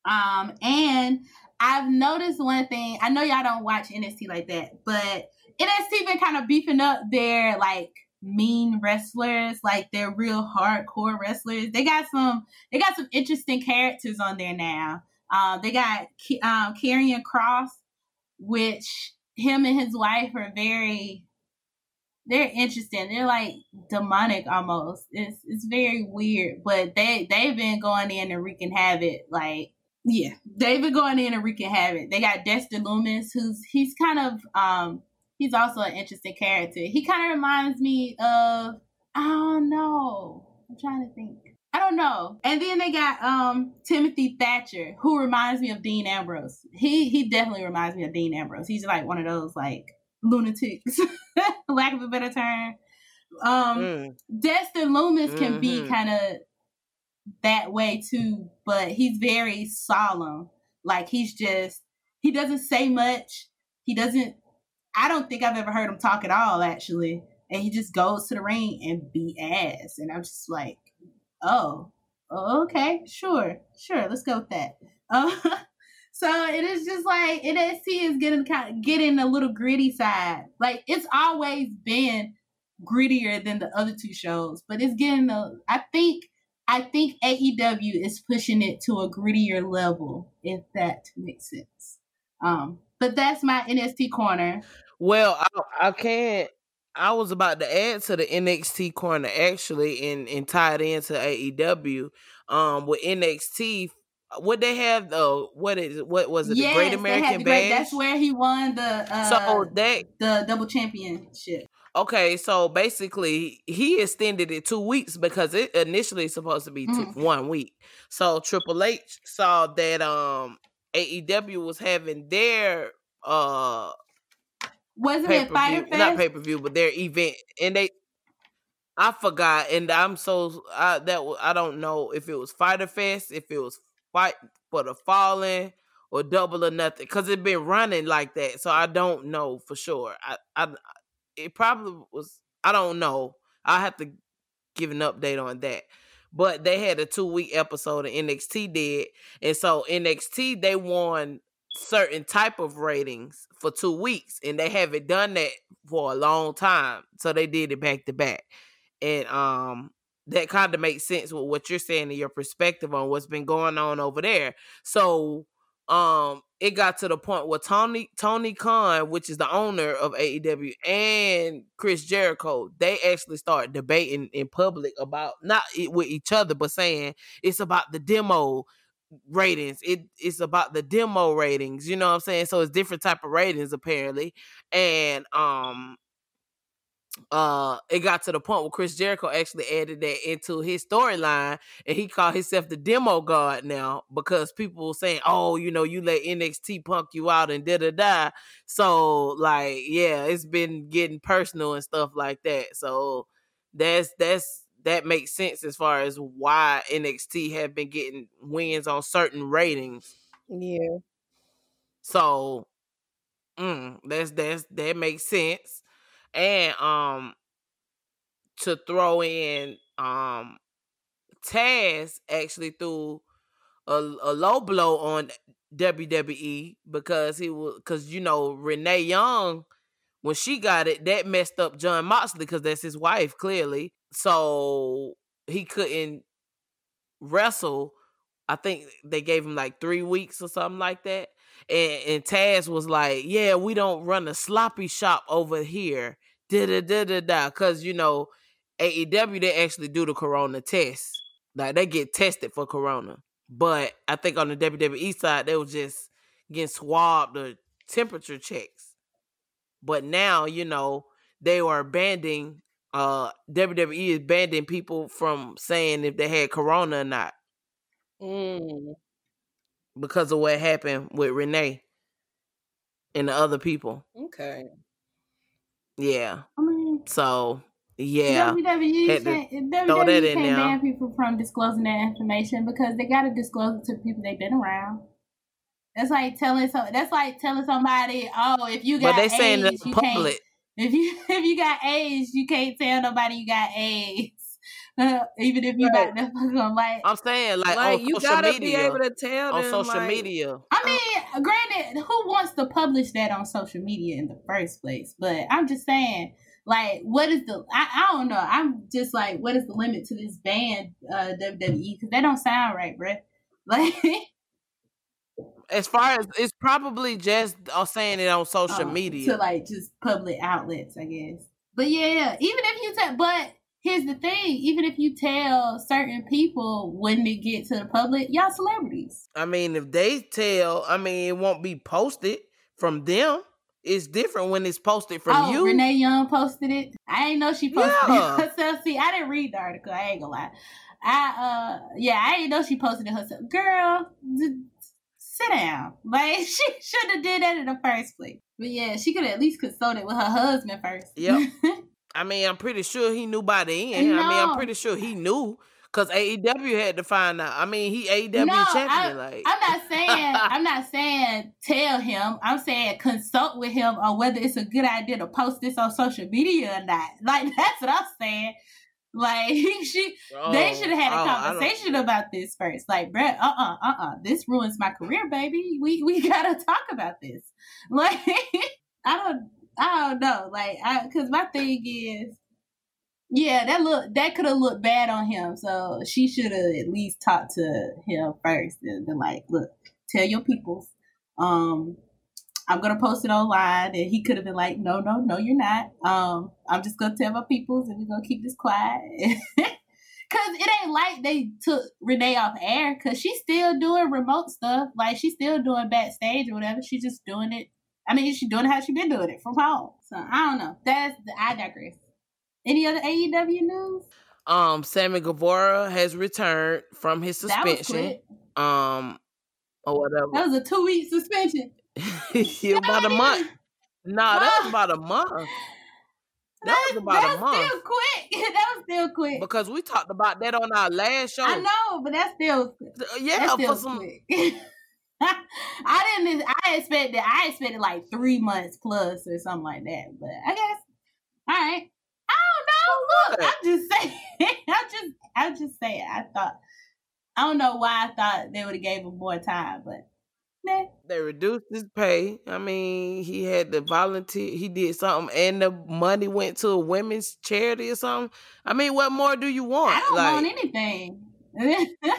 Speaker 1: Um, and I've noticed one thing. I know y'all don't watch NXT like that, but NXT been kind of beefing up their like mean wrestlers, like they're real hardcore wrestlers. They got some they got some interesting characters on there now. Um, they got um, Karrion Kross, which him and his wife are very they're interesting. They're like demonic almost. It's it's very weird, but they they've been going in and wreaking havoc. Like yeah, they've been going in and wreaking havoc. They got Dexter Lumis, who's he's kind of um he's also an interesting character. He kind of reminds me of I don't know. I'm trying to think. I don't know. And then they got um Timothy Thatcher, who reminds me of Dean Ambrose. He he definitely reminds me of Dean Ambrose. He's like one of those like lunatics, lack of a better term. Um mm. Dexter Lumis mm-hmm. can be mm-hmm. kind of that way too, but he's very solemn. Like he's just he doesn't say much. He doesn't I don't think I've ever heard him talk at all actually. And he just goes to the ring and beat ass. And I'm just like, oh, okay, sure, sure, let's go with that. Uh, so it is just like NXT is getting kind of getting a little gritty side. Like it's always been grittier than the other two shows, but it's getting a. I think I think AEW is pushing it to a grittier level, if that makes sense. Um, but that's my NXT corner.
Speaker 3: Well, I, I can't I was about to add to the NXT corner actually and, and tie it into AEW. Um with NXT what they have though what is what was it yes, the Great American Bash?
Speaker 1: That's where he won the uh, so that the double championship.
Speaker 3: Okay, so basically he extended it two weeks because it initially supposed to be two, mm. one week. So Triple H saw that um AEW was having their uh
Speaker 1: wasn't it Fyter Fest?
Speaker 3: Not pay per view, but their event, and they. I forgot, and I'm so I, that I don't know if it was Fyter Fest, if it was Fight for the Fallen, or Double or Nothing, because it been running like that. So I don't know for sure. I, I, it probably was. I don't know. I have to give an update on that. But they had a two week episode of NXT did, and so NXT they won certain type of ratings for two weeks and they haven't done that for a long time so they did it back to back. And um that kind of makes sense with what you're saying and your perspective on what's been going on over there. So um it got to the point where Tony Tony Khan, which is the owner of AEW, and Chris Jericho, they actually started debating in public about not with each other, but saying it's about the demo ratings. It it's about the demo ratings, you know what I'm saying? So it's different type of ratings apparently. And um uh it got to the point where Chris Jericho actually added that into his storyline and he called himself the demo god now because people were saying, Oh, you know, you let NXT punk you out and da da da. So like, yeah, it's been getting personal and stuff like that. So that's that's that makes sense as far as why NXT have been getting wins on certain ratings.
Speaker 2: Yeah.
Speaker 3: So mm, that's that's that makes sense. And um to throw in um Taz actually threw a, a low blow on WWE because he was because you know Renee Young when she got it that messed up Jon Moxley because that's his wife clearly so he couldn't wrestle. I think they gave him like three weeks or something like that. And, and Taz was like, "Yeah, we don't run a sloppy shop over here." Da da da da da. Because you know, AEW they actually do the Corona test. Like they get tested for Corona. But I think on the WWE side, they was just getting swabbed or temperature checks. But now, you know, they are banning uh WWE is banning people from saying if they had corona or not.
Speaker 2: Mm.
Speaker 3: Because of what happened with Renee and the other people.
Speaker 2: Okay.
Speaker 3: Yeah.
Speaker 1: I mean,
Speaker 3: So yeah.
Speaker 1: WWE can't,
Speaker 3: throw that
Speaker 1: WWE
Speaker 3: in
Speaker 1: can't ban people from disclosing that information because they got to disclose it to people they've been around. That's like telling so. That's like telling somebody, oh, if you got
Speaker 3: But they saying
Speaker 1: AIDS,
Speaker 3: that
Speaker 1: you
Speaker 3: the
Speaker 1: can't. If you if you got AIDS, you can't tell nobody you got AIDS. Even if you
Speaker 2: Right.
Speaker 1: got the fucking like.
Speaker 3: I'm saying like,
Speaker 2: Like,
Speaker 3: on
Speaker 2: you
Speaker 3: social
Speaker 2: gotta
Speaker 3: media.
Speaker 2: be able to tell
Speaker 3: on
Speaker 2: them,
Speaker 3: social
Speaker 2: like,
Speaker 3: media.
Speaker 1: I mean, granted, who wants to publish that on social media in the first place? But I'm just saying, like, what is the? I, I don't know. I'm just like, what is the limit to this band, uh, WWE? Because that don't sound right, bruh. Like,
Speaker 3: As far as it's probably just uh, saying it on social
Speaker 1: um,
Speaker 3: media.
Speaker 1: to like just public outlets, I guess. But yeah, yeah. Even if you tell, but here's the thing: even if you tell certain people when they get to the public, y'all celebrities.
Speaker 3: I mean, if they tell, I mean, it won't be posted from them. It's different when it's posted from
Speaker 1: oh,
Speaker 3: you.
Speaker 1: Renee Young posted it. I didn't know she posted
Speaker 3: Yeah.
Speaker 1: it herself. See, I didn't read the article. I ain't gonna lie. I uh, yeah, I didn't know she posted it herself. Girl, sit down. Like she should have did that in the first place. But yeah, she could at least consulted with her husband first.
Speaker 3: Yep. I mean, I'm pretty sure he knew by the end. I mean, I'm pretty sure he knew because AEW had to find out. I mean, he AEW
Speaker 1: No,
Speaker 3: champion. like,
Speaker 1: I'm not saying I'm not saying tell him. I'm saying consult with him on whether it's a good idea to post this on social media or not. Like that's what I'm saying. Like she they
Speaker 3: oh,
Speaker 1: should have had a
Speaker 3: oh,
Speaker 1: conversation about this first. Like, bruh, uh uh, uh uh. This ruins my career, baby. We we gotta talk about this. Like I don't I don't know. Like I cause my thing is yeah, that look that could have looked bad on him. So she should have at least talked to him first and been like, look, tell your peoples. Um I'm gonna post it online, and he could have been like, "No, no, no, you're not. Um, I'm just gonna tell my peoples, and we're gonna keep this quiet." Cause it ain't like they took Renee off air, cause she's still doing remote stuff. Like she's still doing backstage or whatever. She's just doing it. I mean, she's doing it how she been doing it from home. So I don't know. That's the, I digress. Any other AEW news?
Speaker 3: Um, Sammy Guevara has returned from his suspension. Um, or whatever.
Speaker 1: That was a two week suspension.
Speaker 3: about a month. Nah, that was about a month. That was about
Speaker 1: that
Speaker 3: a month.
Speaker 1: still quick. that was still quick.
Speaker 3: Because we talked about that on our last show.
Speaker 1: I know, but that's still uh,
Speaker 3: Yeah,
Speaker 1: that's still
Speaker 3: for some
Speaker 1: quick. I didn't. I expected. I expected like three months plus or something like that. But I guess. All right. I don't know. Look, I'm just saying. I'm just. I'm just saying. I thought. I don't know why I thought they would have gave him more time, but nah.
Speaker 3: they reduced his pay. I mean, he had to volunteer. He did something, and the money went to a women's charity or something. I mean, what more do you want?
Speaker 1: I don't
Speaker 3: like,
Speaker 1: want anything.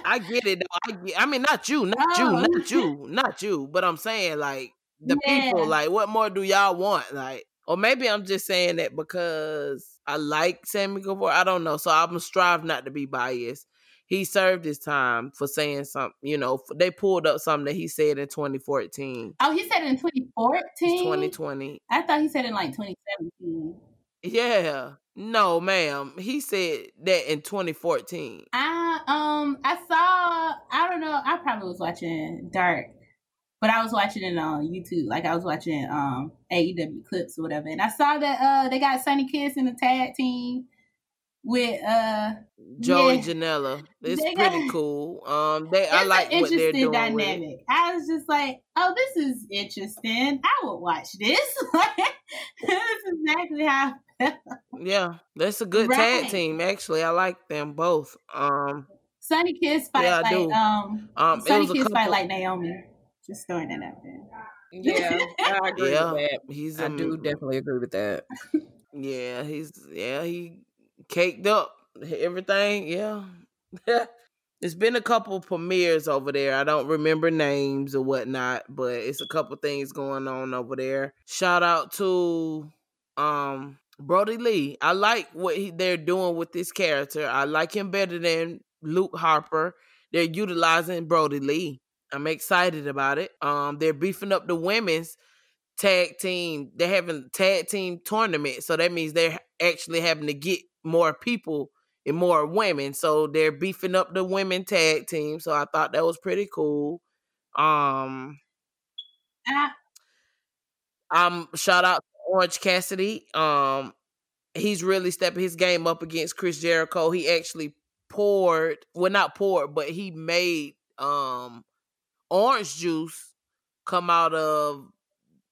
Speaker 3: I get it. Though. I, get, I mean, not you, not you,
Speaker 1: Oh.
Speaker 3: not you, not you. But I'm saying, like, the
Speaker 1: Yeah.
Speaker 3: people. Like, what more do y'all want? Like, or maybe I'm just saying that because I like Sammy Guevara. I don't know. So I'm gonna strive not to be biased. He served his time for saying something. You know, they pulled up something that he said in 2014.
Speaker 1: oh, he said in 2014.
Speaker 3: It's 2020.
Speaker 1: I thought he said in like 2017.
Speaker 3: Yeah. No, ma'am. He said that in 2014.
Speaker 1: I um I saw I don't know, I probably was watching Dark, but I was watching it on YouTube. Like I was watching um AEW clips or whatever. And I saw that uh they got Sunny Kiss in the tag team with uh
Speaker 3: Joey
Speaker 1: yeah.
Speaker 3: Janela. It's
Speaker 1: They
Speaker 3: pretty
Speaker 1: got-
Speaker 3: cool. Um, they I like
Speaker 1: an
Speaker 3: what they're
Speaker 1: interesting
Speaker 3: doing. with
Speaker 1: dynamic. I was just like, oh, this is interesting. I would watch this. That's exactly how.
Speaker 3: Yeah, that's a good tag team. Actually, I like them both. Um,
Speaker 1: Sunny Kiss fight
Speaker 3: Yeah, I
Speaker 1: like
Speaker 3: do.
Speaker 1: um,
Speaker 3: um,
Speaker 1: Sunny
Speaker 3: was a
Speaker 1: Kiss fight like Naomi. Just throwing that out there.
Speaker 2: Yeah, I agree
Speaker 3: Yeah,
Speaker 2: with that.
Speaker 3: he's
Speaker 2: I
Speaker 3: um,
Speaker 2: do definitely agree with that.
Speaker 3: Yeah, he's yeah he caked up everything. Yeah, it's been a couple premieres over there. I don't remember names or whatnot, but it's a couple things going on over there. Shout out to um Brodie Lee. I like what he, they're doing with this character. I like him better than Luke Harper. They're utilizing Brodie Lee. I'm excited about it. Um, they're beefing up the women's tag team. They're having tag team tournament, so that means they're actually having to get more people and more women. So they're beefing up the women tag team. So I thought that was pretty cool. Um,
Speaker 1: I,
Speaker 3: um, shout out to Orange Cassidy. Um, he's really stepping his game up against Chris Jericho. He actually poured, well, not poured, but he made um orange juice come out of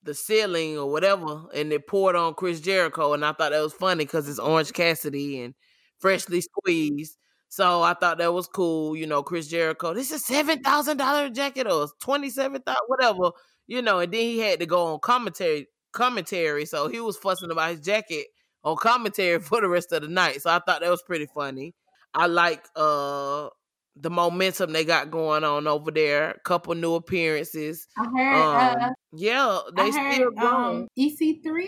Speaker 3: the ceiling or whatever, and they poured on Chris Jericho. And I thought that was funny because it's Orange Cassidy and freshly squeezed. So I thought that was cool. You know, Chris Jericho, this is seven thousand dollar jacket or twenty seven thousand, whatever. You know, and then he had to go on commentary commentary. So he was fussing about his jacket on commentary for the rest of the night. So I thought that was pretty funny. I like uh the momentum they got going on over there. A Couple new appearances.
Speaker 1: I heard. uh,
Speaker 3: Um, yeah, they
Speaker 1: I
Speaker 3: still
Speaker 1: heard
Speaker 3: going.
Speaker 1: um, EC3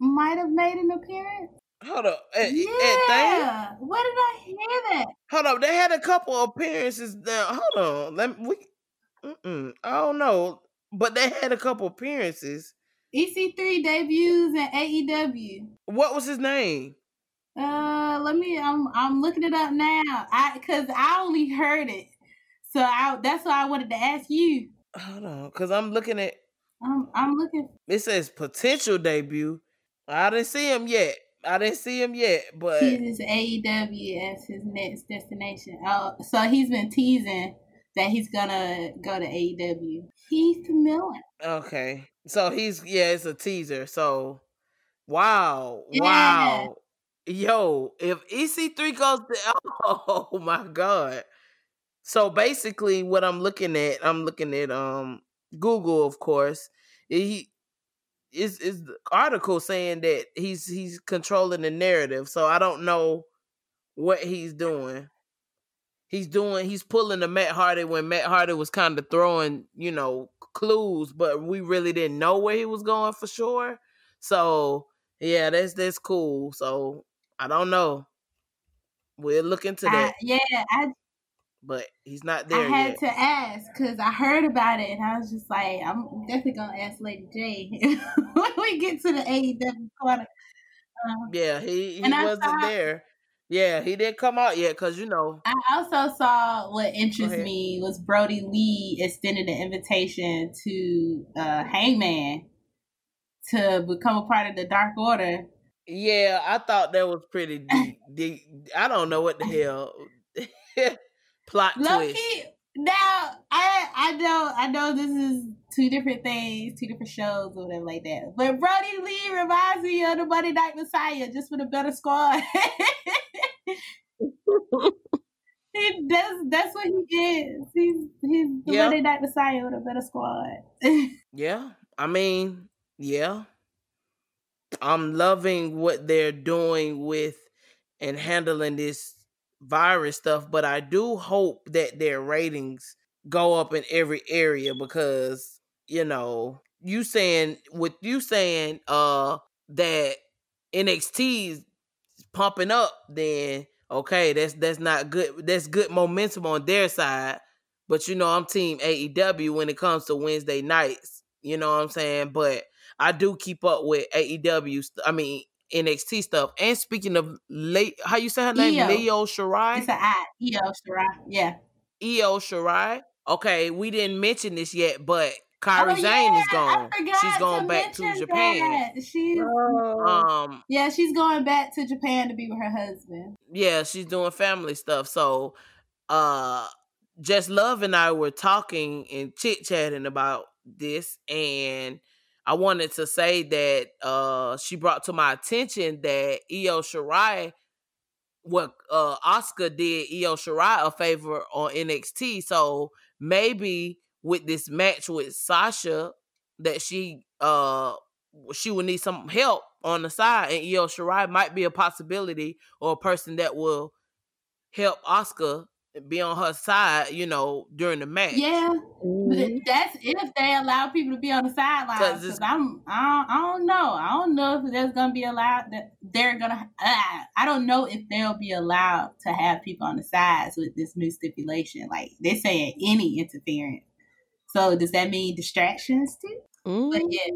Speaker 1: might have made an appearance.
Speaker 3: hold up, at, at thing.
Speaker 1: yeah. Where did I hear that?
Speaker 3: Hold up, they had a couple appearances there. Hold on, let me. We, mm-mm, I don't know, but they had a couple appearances.
Speaker 1: EC3 debuts in AEW.
Speaker 3: What was his name?
Speaker 1: Uh, let me. I'm I'm looking it up now. I because I only heard it, so I that's why I wanted to ask you.
Speaker 3: Hold on, because I'm looking at.
Speaker 1: I'm I'm looking.
Speaker 3: It says potential debut. I didn't see him yet. I didn't see him yet, but
Speaker 1: Teases AEW as his next destination. Oh, so he's been teasing that he's gonna go to AEW. Heath Millen.
Speaker 3: okay. So he's yeah, it's a teaser. So wow,
Speaker 1: Yeah.
Speaker 3: wow, yo, if EC3 goes to oh my god. So basically, what I'm looking at, I'm looking at um Google, of course. He is is the article saying that he's he's controlling the narrative. So I don't know what he's doing. He's doing he's pulling the Matt Hardy when Matt Hardy was kind of throwing, you know, clues, but we really didn't know where he was going for sure. So yeah, that's that's cool. So I don't know. We'll look into
Speaker 1: I,
Speaker 3: that,
Speaker 1: yeah, I
Speaker 3: but he's not there.
Speaker 1: I had
Speaker 3: yet.
Speaker 1: to ask because I heard about it and I was just like, I'm definitely gonna ask Lady J when we get to the AEW corner. Um,
Speaker 3: Yeah, he he wasn't
Speaker 1: saw-
Speaker 3: there. Yeah, he didn't come out yet because you know.
Speaker 1: I also saw what interests me was Brodie Lee extended an invitation to uh, Hangman to become a part of the Dark Order.
Speaker 3: Yeah, I thought that was pretty deep. deep. I don't know what the hell plot twist.
Speaker 1: now I I know I know this is two different things, two different shows or whatever like that. But Brodie Lee reminds me of the Monday Night Messiah, just with a better squad. he, that's that's what he is. He's he's the
Speaker 3: Yeah.
Speaker 1: Monday Night Messiah with a better squad.
Speaker 3: Yeah, I mean, yeah. I'm loving what they're doing with and handling this virus stuff, but I do hope that their ratings go up in every area because, you know, you saying with you saying uh that NXT is pumping up, then okay, that's that's not good. That's good momentum on their side. But you know, I'm team AEW when it comes to Wednesday nights. You know what I'm saying? But I do keep up with AEW. I mean NXT stuff. And speaking of late, how you say her name?
Speaker 1: Io.
Speaker 3: Leo Shirai.
Speaker 1: It's an I. Io Shirai. Yeah.
Speaker 3: Io Shirai. Okay, we didn't mention this yet, but Kairi
Speaker 1: Oh,
Speaker 3: Zane is
Speaker 1: yeah, I
Speaker 3: gone.
Speaker 1: forgot
Speaker 3: She's going
Speaker 1: to
Speaker 3: back to Japan.
Speaker 1: that. She's
Speaker 3: Um,
Speaker 1: yeah, she's going back to Japan to be with her husband.
Speaker 3: yeah, she's doing family stuff. So, uh, just love and I were talking and chit chatting about this, and I wanted to say that uh, she brought to my attention that Io Shirai, what uh, Asuka did Io Shirai a favor on NXT. So maybe with this match with Sasha, that she uh she would need some help on the side, and Io Shirai might be a possibility or a person that will help Asuka be on her side, you know, during the match.
Speaker 1: Yeah, but
Speaker 2: Mhm.
Speaker 1: that's if they allow people to be on the sidelines. Because I'm, I don't, I don't know. I don't know if there's gonna be allowed that they're gonna. Uh, I don't know if they'll be allowed to have people on the sides with this new stipulation. Like they're saying any interference. So does that mean distractions too? But
Speaker 2: Mhm.
Speaker 1: yeah,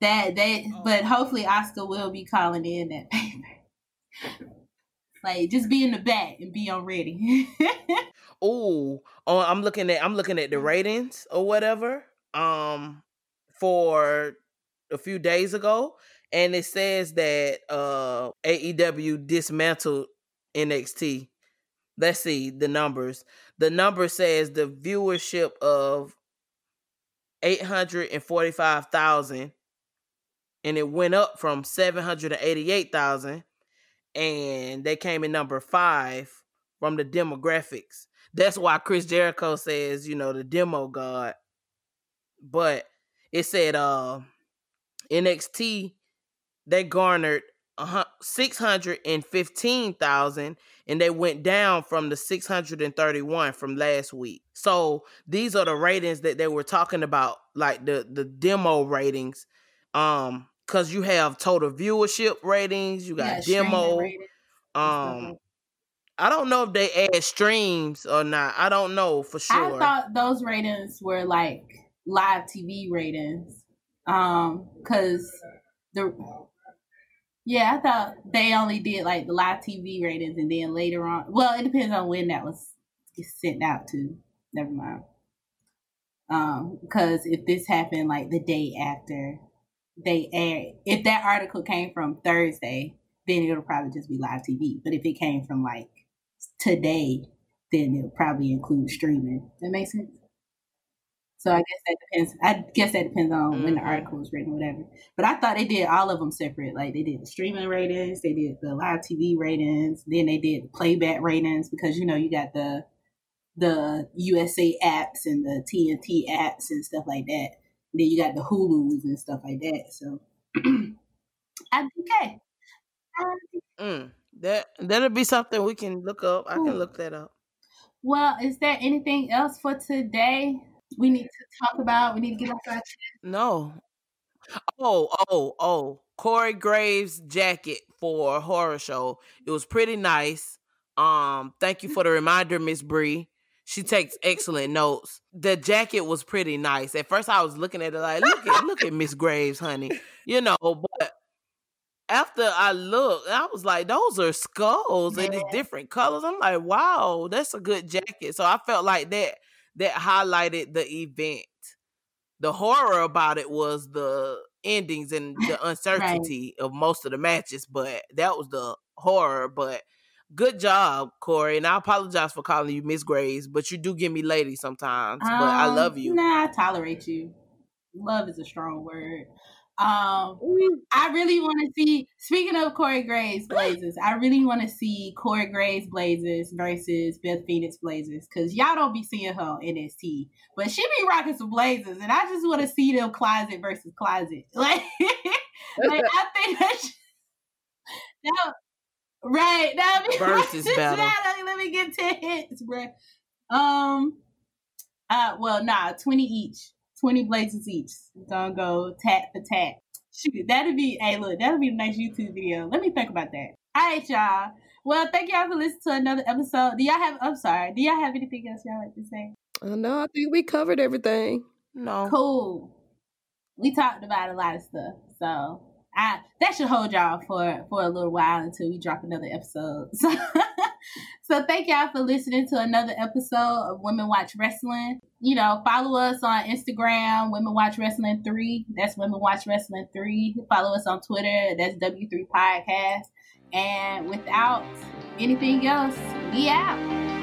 Speaker 1: that they. But hopefully Oscar will be calling in that paper. Like just be in the back and be on ready.
Speaker 3: Oh, oh, I'm looking at I'm looking at the ratings or whatever. Um, for a few days ago, and it says that uh AEW dismantled NXT. Let's see the numbers. The number says the viewership of eight hundred and forty five thousand, and it went up from seven hundred and eighty eight thousand, and they came in number five from the demographics. That's why Chris Jericho says, you know, the demo god. But it said uh NXT they garnered six hundred and they went down from the six hundred and thirty-one from last week. So these are the ratings that they were talking about, like the the demo ratings. Um, because you have total viewership ratings, you got
Speaker 1: Yeah,
Speaker 3: demo.
Speaker 1: ratings and stuff
Speaker 3: Um, I don't know if they add streams or not. I don't know for sure.
Speaker 1: I thought those ratings were like live TV ratings. Um, cause the yeah, I thought they only did like the live TV ratings, and then later on, well, it depends on when that was sent out to. Never mind. Um, because if this happened like the day after they aired, if that article came from Thursday, then it'll probably just be live TV. But if it came from like today, then it'll probably include streaming. That makes sense. So I guess that depends. I guess that depends on when the
Speaker 3: Mhm.
Speaker 1: article was written, whatever. But I thought they did all of them separate. Like they did the streaming ratings, they did the live TV ratings, then they did the playback ratings because you know you got the the USA apps and the TNT apps and stuff like that. Then you got the Hulu's and stuff like that. So I okay.
Speaker 3: Mm, that that'll be something we can look up. I can look that up.
Speaker 1: Well, is there anything else for today we need to talk about? We need to get off our chest.
Speaker 3: No. Oh, oh, oh. Corey Graves jacket for horror show. It was pretty nice. Um, thank you for the reminder, Miss Bree. She takes excellent notes. The jacket was pretty nice. At first I was looking at it like, look at look at Miss Graves, honey. You know, but after I looked, I was like, those are skulls and it's different colors. I'm like, wow, that's a good jacket. So I felt like that that highlighted the event. The horror about it was the endings and the uncertainty of most of the matches, but that was the horror. But good job, Corey. And I apologize for calling you Miss Graves, but you do give me lady sometimes. but I
Speaker 1: Um,
Speaker 3: love you.
Speaker 1: Nah, I tolerate you. Love is a strong word. Um, I really want to see. Speaking of Corey Graves Blazers, I really want to see Corey Graves Blazers versus Beth Phoenix Blazers because y'all don't be seeing her on NXT, but she be rocking some Blazers, and I just want to see them closet versus closet. Like, like I think that. sh- that right That now
Speaker 3: Versus battle.
Speaker 1: Let me get ten hits, bruh. Um. Uh. Well, nah. Twenty each. Twenty blazes each. Gonna go tat for tat. Shoot, that'd be. Hey, look, that'd be a nice YouTube video. Let me think about that. All right, y'all. Well, thank y'all for listening to another episode. Do y'all have? I'm sorry. Do y'all have anything else y'all like to say?
Speaker 2: Uh, no, I think we covered everything.
Speaker 3: No.
Speaker 1: Cool. We talked about a lot of stuff. So I that should hold y'all for for a little while until we drop another episode. So, so thank y'all for listening to another episode of Women Watch Wrestling. You know, follow us on Instagram, Women Watch Wrestling Three. That's Women Watch Wrestling Three. Follow us on Twitter. That's W Three Podcast. And without anything else, we out.